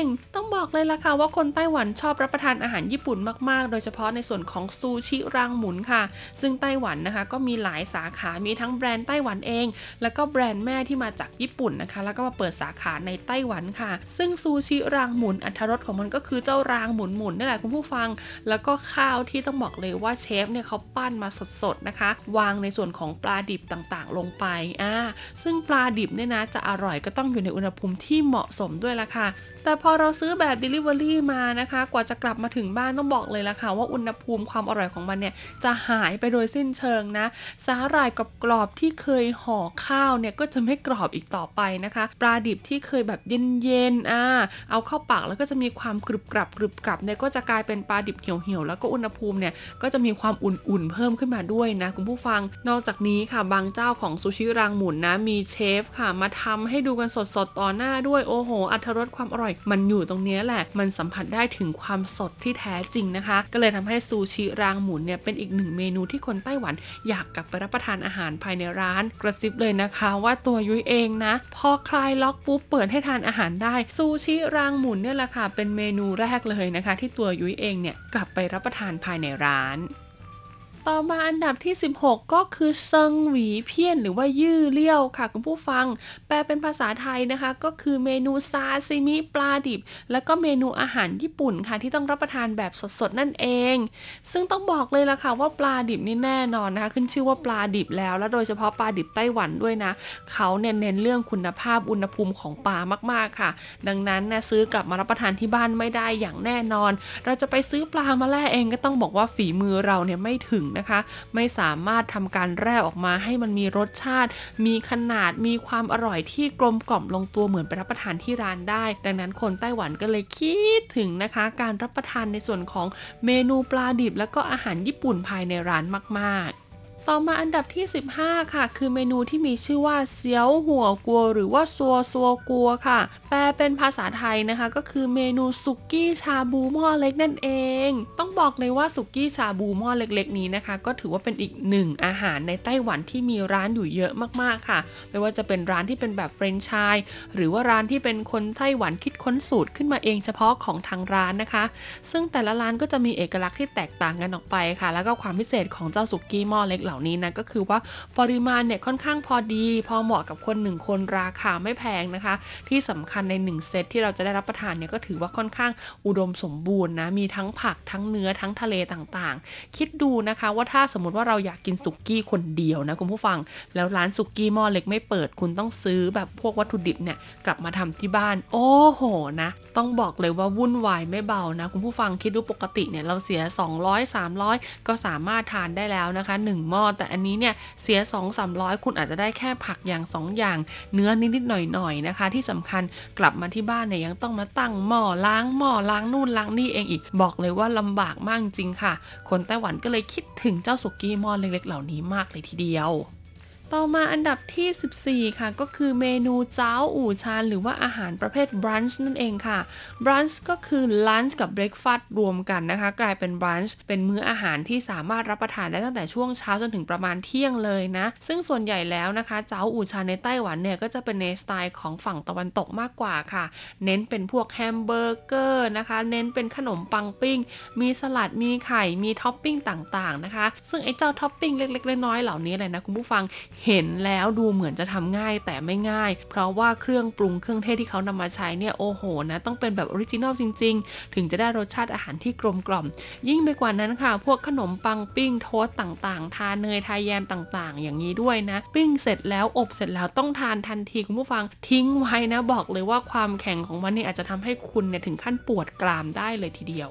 ง ต้องบอกเลยล่ะค่ะว่าคนไต้หวันชอบรับประทานอาหารญี่ปุ่นมากๆ โดยเฉพาะในส่วนของซูชิรางหมุนค่ะ ซึ่งไต้หวันนะคะก็มีหลายสาขา มีทั้งแบรนด์ไต้หวันเอง แล้วก็แบรนด์แม่ที่มาจากญี่ปุ่นนะคะ แล้วก็มาเปิดสาขาในไต้หวันค่ะ ซึ่งซูชิรางหมุนอัตรสของมันก็คือเจ้ารางหมุนหมุนนี่แหละคุณผู้ฟัง แล้วก็ข้าวที่ต้องบอกเลยว่าเชฟเนี่ยเขาปั้นมาสดๆนะคะ วางในส่วนของปลาดิบต่างๆ ลงไปอ่าซึ่งปลาดิบเนี่ยนะจะอร่อยก็ต้องอยู่ในอุณหภูมิที่เหมาะสมด้วยละค่ะ แต่พอเราซื้อแบบ Delivery มานะคะ กว่าจะกลับมาถึงบ้านต้องบอกเลยละค่ะ ว่าอุณหภูมิความอร่อยของมันเนี่ยจะหายไปโดยสิ้นเชิงนะ สาหร่ายกับกรอบๆที่เคยห่อข้าวเนี่ยก็จะไม่กรอบอีกต่อไปนะคะ ปลาดิบที่เคยแบบเย็นๆอ่าเอาเข้าปากแล้วก็จะมีความกรึบกรับกรึบกรับเนี่ยก็จะกลายเป็นปลาดิบเหี่ยวๆแล้วก็อุณหภูมิเนี่ยก็จะมีความอุ่นๆเพิ่มขึ้นมาด้วยนะคุณผู้ฟังนอกจากนี้ค่ะบางเจ้าของซูชิรางหมุนนะมีเชฟค่ะ มาทำให้ดูกันสดๆต่อหน้าด้วยโอ้โหอัตรสความอร่อย มันอยู่ตรงนี้แหละ มันสัมผัสได้ถึงความสดที่แท้จริงนะคะ ก็เลยทำให้ซูชิรางหมุนเนี่ยเป็นอีกหนึ่งเมนูที่คนไต้หวันอยากกลับไปรับประทานอาหารภายในร้าน กระซิบเลยนะคะว่าตัวยุ้ยเองนะ พอคลายล็อกปุ๊บเปิดให้ทานอาหารได้ซูชิรางหมุนเนี่ยแหละค่ะเป็นเมนูแรกเลยนะคะ ที่ตัวยุ้ยเองเนี่ยกลับไปรับประทานภายในร้าน ต่อมาอันดับที่ 16 ก็คือเซิงหวีเพี้ยนหรือว่ายื่อเลี่ยวค่ะคุณผู้ฟัง แปลเป็นภาษาไทยนะคะ ก็คือเมนูซาซิมิปลาดิบ แล้วก็เมนูอาหารญี่ปุ่นค่ะที่ต้องรับประทานแบบสดๆนั่นเอง ซึ่งต้องบอกเลยล่ะค่ะว่าปลาดิบนี่แน่นอนนะคะ ขึ้นชื่อว่าปลาดิบแล้ว แล้วโดยเฉพาะปลาดิบไต้หวันด้วยนะ เขาเน้นเรื่องคุณภาพอุณหภูมิของปลามากๆค่ะ ดังนั้นนะซื้อกลับมารับประทานที่บ้านไม่ได้อย่างแน่นอน เราจะไปซื้อปลามาแล่เองก็ต้องบอกว่าฝีมือเราเนี่ยไม่ถึงนะคะ ไม่สามารถทำการแร่ออกมาให้มันมีรสชาติ มีขนาดมีความอร่อยที่กลมกล่อมลงตัวเหมือนไปรับประทานที่ร้านได้ ดังนั้นคนไต้หวันก็เลยคิดถึงนะคะ การรับประทานในส่วนของเมนูปลาดิบ แล้วก็อาหารญี่ปุ่นภายในร้านมาก ๆ ต่อมาอันดับที่ 15 ค่ะ คือเมนูที่มีชื่อว่าเซียวหัวกัว หรือว่าซัวซัวกัวค่ะ แปลเป็นภาษาไทยนะคะ ก็คือเมนูสุกี้ชาบูหม้อเล็กนั่นเอง ต้องบอกเลยว่าสุกี้ชาบูหม้อเล็กๆ นี้นะคะ ก็ถือว่าเป็นอีกหนึ่งอาหารในไต้หวันที่มีร้านอยู่เยอะมากๆค่ะ ไม่ว่าจะเป็นร้านที่เป็นแบบเฟรนช์ชายหรือว่าร้านที่เป็นคนไต้หวันคิดค้นสูตรขึ้นมาเองเฉพาะของทางร้านนะคะ ซึ่งแต่ละร้านก็จะมีเอกลักษณ์ที่แตกต่างกันออกไปค่ะ แล้วก็ความพิเศษของเจ้าสุกี้หม้อเล็กเหล่านี้นะก็คือว่าปริมาณเนี่ยค่อนข้างพอดี พอเหมาะกับคนหนึ่งคนราคาไม่แพงนะคะ ที่สำคัญใน 1 เซตที่เราจะได้รับประทานเนี่ยก็ถือว่าค่อนข้างอุดมสมบูรณ์นะมีทั้งผักทั้งเนื้อทั้งทะเลต่างๆ คิดดูนะคะว่าถ้าสมมติว่าเราอยากกินสุกี้คนเดียวนะคุณผู้ฟัง แล้วร้านสุกี้หม้อเล็กไม่เปิดคุณต้องซื้อแบบพวกวัตถุดิบเนี่ยกลับมาทำที่บ้าน โอ้โหนะ ต้องบอกเลยว่าวุ่นวายไม่เบานะคุณผู้ฟังคิดดูปกติเนี่ยเราเสีย 200 300 ก็สามารถทานได้แล้วนะคะ 1 หม้อแต่อันนี้เนี่ยเสีย 2 300 คุณอาจจะได้แค่ผักอย่าง 2 อย่าง เนื้อนิดๆหน่อยๆนะคะ ที่สำคัญกลับมาที่บ้านเนี่ยยังต้องมาตั้งหม้อล้างหม้อล้างนู่นล้างนี่เองอีก บอกเลยว่าลำบากมากจริงค่ะ คนไต้หวันก็เลยคิดถึงเจ้าสุกี้หม้อเล็กๆเหล่านี้มากเลยทีเดียว ต่อมาอันดับที่ 14 ค่ะ ก็คือเมนูเจ้าอู่ชานหรือว่าอาหารประเภทบรันช์นั่นเองค่ะบรันช์ก็คือลันช์กับเบรกฟาสต์รวมกันนะคะ กลายเป็นบรันช์เป็นมื้ออาหารที่สามารถรับประทานได้ตั้งแต่ช่วงเช้าจนถึงประมาณเที่ยงเลยนะ ซึ่งส่วนใหญ่แล้วนะคะเจ้าอู่ชานในไต้หวันเนี่ยก็จะเป็นในสไตล์ของฝั่งตะวันตกมากกว่าค่ะ เน้นเป็นพวกแฮมเบอร์เกอร์นะคะ เน้นเป็นขนมปังปิ้ง มีสลัดมีไข่มีท็อปปิ้งต่างๆนะคะ ซึ่งไอ้เจ้าท็อปปิ้งเล็กๆน้อยๆเหล่านี้เลยนะคุณผู้ฟังเห็นแล้วดูเหมือนจะทำง่ายแต่ไม่ง่าย เพราะว่าเครื่องปรุงเครื่องเทศที่เขานำมาใช้เนี่ยโอ้โหนะต้องเป็นแบบ original จริง ๆ ถึงจะได้รสชาติอาหารที่กลมกล่อม ยิ่งไปกว่านั้นค่ะ พวกขนมปังปิ้ง toast ต่างๆ ทาเนยทาแยมต่างๆ อย่างนี้ด้วยนะ ปิ้งเสร็จแล้วอบเสร็จแล้วต้องทานทันทีคุณผู้ฟังทิ้งไว้นะบอกเลยว่าความแข็งของมันเนี่ยอาจจะทำให้คุณเนี่ยถึงขั้นปวดกรามได้เลยทีเดียว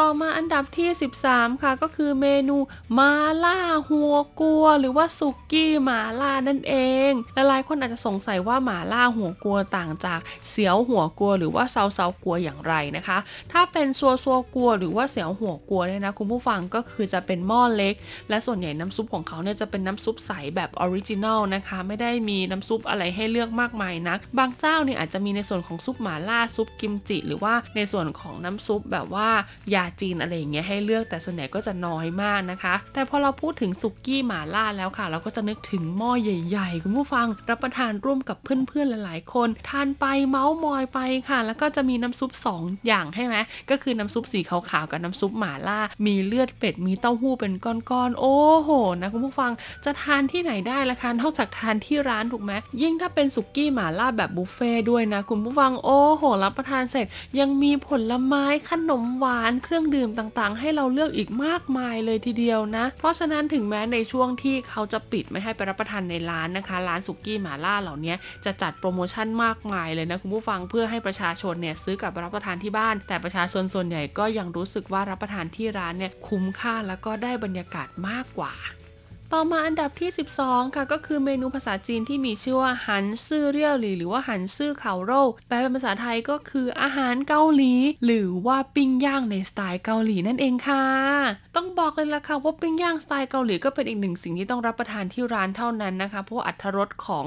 ต่อมาอันดับที่ 13 ค่ะก็คือเมนู麻辣火鍋 หรือว่าสุกี้หม่าล่านั่นเองหลายๆคนอาจจะสงสัยว่า麻辣火鍋ต่างจาก小火鍋 หรือว่า涮涮鍋อย่างไรนะคะ ถ้าเป็น涮涮鍋 หรือว่า小火鍋เนี่ยนะคุณผู้ฟังก็คือจะเป็นหม้อเล็ก และส่วนใหญ่น้ำซุปของเขาเนี่ยจะเป็นน้ำซุปใสแบบ original นะคะ ไม่ได้มีน้ำซุปอะไรให้เลือกมากมายนัก บางเจ้าเนี่ยอาจจะมีในส่วนของซุปหม่าล่าซุปกิมจิ หรือว่าในส่วนของน้ำซุปแบบว่ายาจีนอะไรอย่างเงี้ยให้เลือกแต่ส่วนใหญ่ก็จะน้อยมากนะคะ แต่พอเราพูดถึงสุกี้หมาล่าแล้วค่ะ เราก็จะนึกถึงหม้อใหญ่ๆ คุณผู้ฟังรับประทานร่วมกับเพื่อนๆหลายๆ คน ทานไปเมาส์มอยไปค่ะ แล้วก็จะมีน้ำซุป 2 อย่างใช่ไหมก็คือน้ำซุปสีขาวๆกับน้ำซุปหมาล่า มีเลือดเป็ดมีเต้าหู้เป็นก้อนๆโอ้โหนะคุณผู้ฟังจะทานที่ไหนได้ละคะนอกจากทานที่ร้านถูกไหมยิ่งถ้าเป็นสุกี้หมาล่าแบบบุฟเฟ่ด้วยนะคุณผู้ฟังโอ้โหรับประทานเสร็จยังมีผลไม้ขนมหวานเครื่องื่องดื่มต่างๆ ให้เราเลือกอีกมากมายเลยทีเดียวนะ เพราะฉะนั้นถึงแม้ในช่วงที่เขาจะปิดไม่ให้ไปรับประทานในร้านนะคะ ร้านสุกี้หมาล่าเหล่านี้จะจัดโปรโมชั่นมากมายเลยนะคุณผู้ฟังเพื่อให้ประชาชนเนี่ยซื้อกลับรับประทานที่บ้าน แต่ประชาชนส่วนใหญ่ก็ยังรู้สึกว่ารับประทานที่ร้านเนี่ยคุ้มค่าแล้วก็ได้บรรยากาศมากกว่า ต่อมาอันดับที่ 12 ค่ะก็คือเมนูภาษาจีนที่มีชื่อว่าหันซื่อเรี่ยวหลีหรือว่าหันซื่อเข่าโร่แปลเป็นภาษาไทยก็คืออาหารเกาหลี หรือว่าปิ้งย่างในสไตล์เกาหลีนั่นเองค่ะ ต้องบอกเลยล่ะค่ะว่าปิ้งย่างสไตล์เกาหลีก็เป็นอีกหนึ่งสิ่งที่ต้องรับประทานที่ร้านเท่านั้นนะคะเพราะอัตรสของ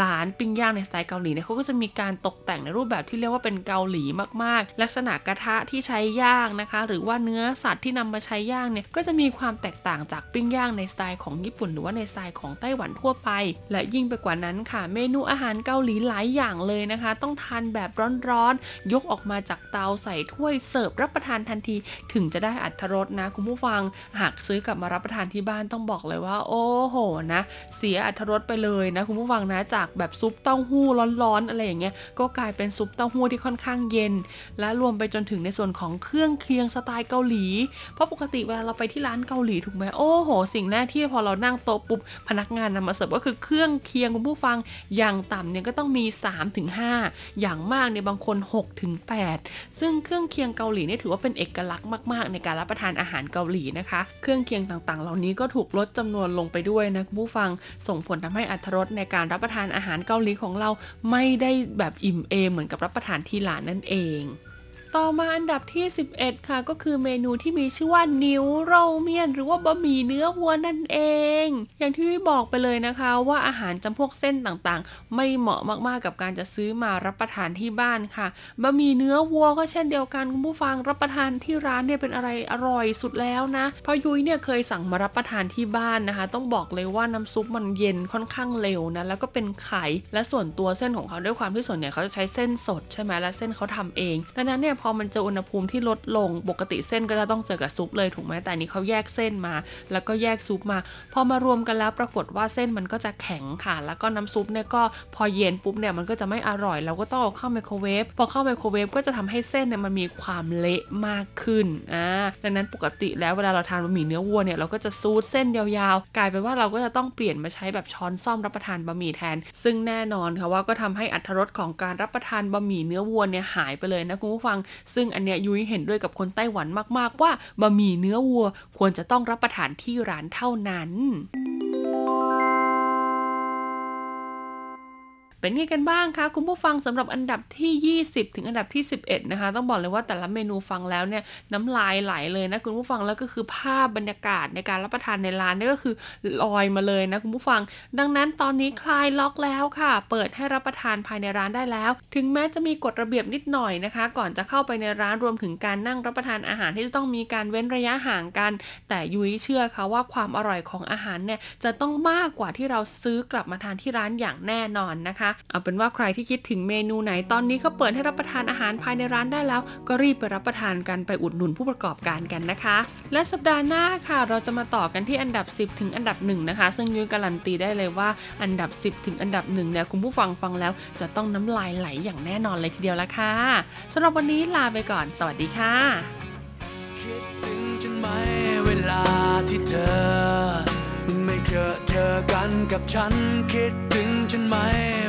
ร้านปิ้งย่างในสไตล์เกาหลีเนี่ยเขาก็จะมีการตกแต่งในรูปแบบที่เรียกว่าเป็นเกาหลีมากๆ ลักษณะกระทะที่ใช้ย่างนะคะ หรือว่าเนื้อสัตว์ที่นำมาใช้ย่างเนี่ยก็จะมีความแตกต่างจากปิ้งย่างในสไตล์ของญี่ปุ่นหรือว่าในสไตล์ของไต้หวันทั่วไป และยิ่งไปกว่านั้นค่ะ เมนูอาหารเกาหลีหลายอย่างเลยนะคะ ต้องทานแบบร้อนๆ ยกออกมาจากเตาใส่ถ้วยเสิร์ฟรับประทานทันที ถึงจะได้อัตรสนะคุณผู้ฟัง หากซื้อกลับมารับประทานที่บ้านต้องบอกเลยว่า โอ้โหนะ เสียอัตรสไปเลยนะคุณผู้ฟังนะจากแบบซุปเต้าหู้ร้อนๆอะไรอย่างเงี้ยก็กลายเป็นซุปเต้าหู้ที่ค่อนข้างเย็น และรวมไปจนถึงในส่วนของเครื่องเคียงสไตล์เกาหลี เพราะปกติเวลาเราไปที่ร้านเกาหลีถูกไหมโอ้โห สิ่งแรกที่พอเราเรานั่งโต๊ะปุ๊บพนักงานนำมาเสิร์ฟก็คือเครื่องเคียงคุณผู้ฟังอย่างต่ำเนี่ยก็ต้องมี 3-5 อย่างมากเนี่ยบางคน 6-8 ซึ่งเครื่องเคียงเกาหลีเนี่ยถือว่าเป็นเอกลักษณ์มากๆ ในการรับประทานอาหารเกาหลีนะคะ เครื่องเคียงต่างๆ เหล่านี้ก็ถูกลดจำนวนลงไปด้วยนะคุณผู้ฟังส่งผลทำให้อัตรสในการรับประทานอาหารเกาหลีของเราไม่ได้แบบอิ่มเอมเหมือนกับรับประทานที่ร้านนั่นเอง ต่อมาอันดับที่ 11 ค่ะ ก็คือเมนูที่มีชื่อว่านิวโรเมียน หรือว่าบะหมี่เนื้อวัวนั่นเอง อย่างที่บอกไปเลยนะคะ ว่าอาหารจำพวกเส้นต่างๆ ไม่เหมาะมากๆกับการจะซื้อมารับประทานที่บ้านค่ะบะหมี่เนื้อวัวก็เช่นเดียวกันคุณผู้ฟังรับประทานที่ร้านเนี่ยเป็นอะไรอร่อยสุดแล้วนะเพราะยุ้ยเนี่ยเคยสั่งมารับประทานที่บ้านนะคะ ต้องบอกเลยว่าน้ำซุปมันเย็นค่อนข้างเร็วนะแล้วก็เป็นไข่และส่วนตัวเส้นของเขาด้วยความที่ส่วนใหญ่เขาจะใช้เส้นสดใช่ไหมและเส้นเขาทำเองดังนั้นเนี่ยพอมันเจออุณหภูมิที่ลดลงปกติเส้นก็จะต้องเจอกับซุปเลยถูกไหมแต่อันนี้เขาแยกเส้นมา แล้วก็แยกซุปมา พอมารวมกันแล้วปรากฏว่าเส้นมันก็จะแข็งค่ะ แล้วก็น้ำซุปเนี่ยก็พอเย็นปุ๊บเนี่ยมันก็จะไม่อร่อย เราก็ต้องเอาเข้าไมโครเวฟพอเข้าไมโครเวฟก็จะทำให้เส้นเนี่ยมันมีความเละมากขึ้นอ่าดังนั้นปกติแล้วเวลาเราทานบะหมี่เนื้อวัวเนี่ยเราก็จะซูดเส้นยาวๆ กลายเป็นว่าเราก็จะต้องเปลี่ยนมาใช้แบบช้อนซ่อมรับประทานบะหมี่แทน ซึ่งแน่นอนค่ะว่าก็ทำให้อัตรสของการรับประทานบะหมี่เนื้อวัวเนี่ยหายไปเลยนะคุณผู้ฟังซึ่งอันเนี้ยยุ้ยเห็นด้วยกับคนไต้หวันมากๆว่าบะหมี่เนื้อวัวควรจะต้องรับประทานที่ร้านเท่านั้น เป็นไงกันบ้างคะคุณผู้ฟังสำหรับอันดับที่ 20 ถึงอันดับที่ 11 นะคะ ต้องบอกเลยว่าแต่ละเมนูฟังแล้วเนี่ยน้ำลายไหลเลยนะคุณผู้ฟังแล้วก็คือภาพบรรยากาศในการรับประทานในร้านนี่ก็คือลอยมาเลยนะคุณผู้ฟัง ดังนั้นตอนนี้คลายล็อกแล้วค่ะ เปิดให้รับประทานภายในร้านได้แล้ว ถึงแม้จะมีกฎระเบียบนิดหน่อยนะคะ ก่อนจะเข้าไปในร้านรวมถึงการนั่งรับประทานอาหารที่จะต้องมีการเว้นระยะห่างกัน แต่ยุ้ยเชื่อค่ะว่าความอร่อยของอาหารเนี่ยจะต้องมากกว่าที่เราซื้อกลับมาทานที่ร้านอย่างแน่นอนนะคะเอาเป็นว่าใครที่คิดถึงเมนูไหนตอนนี้ก็เปิดให้รับประทานอาหารภายในร้านได้แล้ว ก็รีบไปรับประทานกันไปอุดหนุนผู้ประกอบการกันนะคะ และสัปดาห์หน้าค่ะ เราจะมาต่อกันที่อันดับ 10 ถึงอันดับ1นะคะ ซึ่งยุ้ยการันตีได้เลยว่าอันดับ 10 ถึงอันดับ1เนี่ยคุณผู้ฟังฟังแล้วจะต้องน้ำลายไหลอย่างแน่นอนเลยทีเดียวละค่ะสำหรับวันนี้ลาไปก่อน สวัสดีค่ะคิดถึงฉันไหมเวลาที่เธอ ไม่เจอเจอกันกับฉันคิดถึง ไหม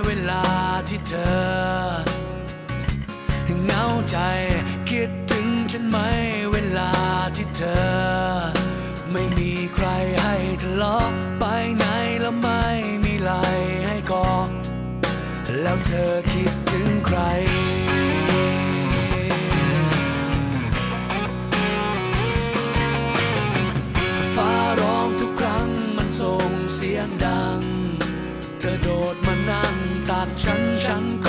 เวลาที่เธอเหงาใจคิดถึงฉันไหมเวลาที่เธอ ไม่มีใครให้ทะเลาะไปไหนแล้วไม่มีไหลให้กอดแล้วเธอคิดถึงใคร ส่งเสียงดัง เธอโดดมานั่งตักฉันฉัน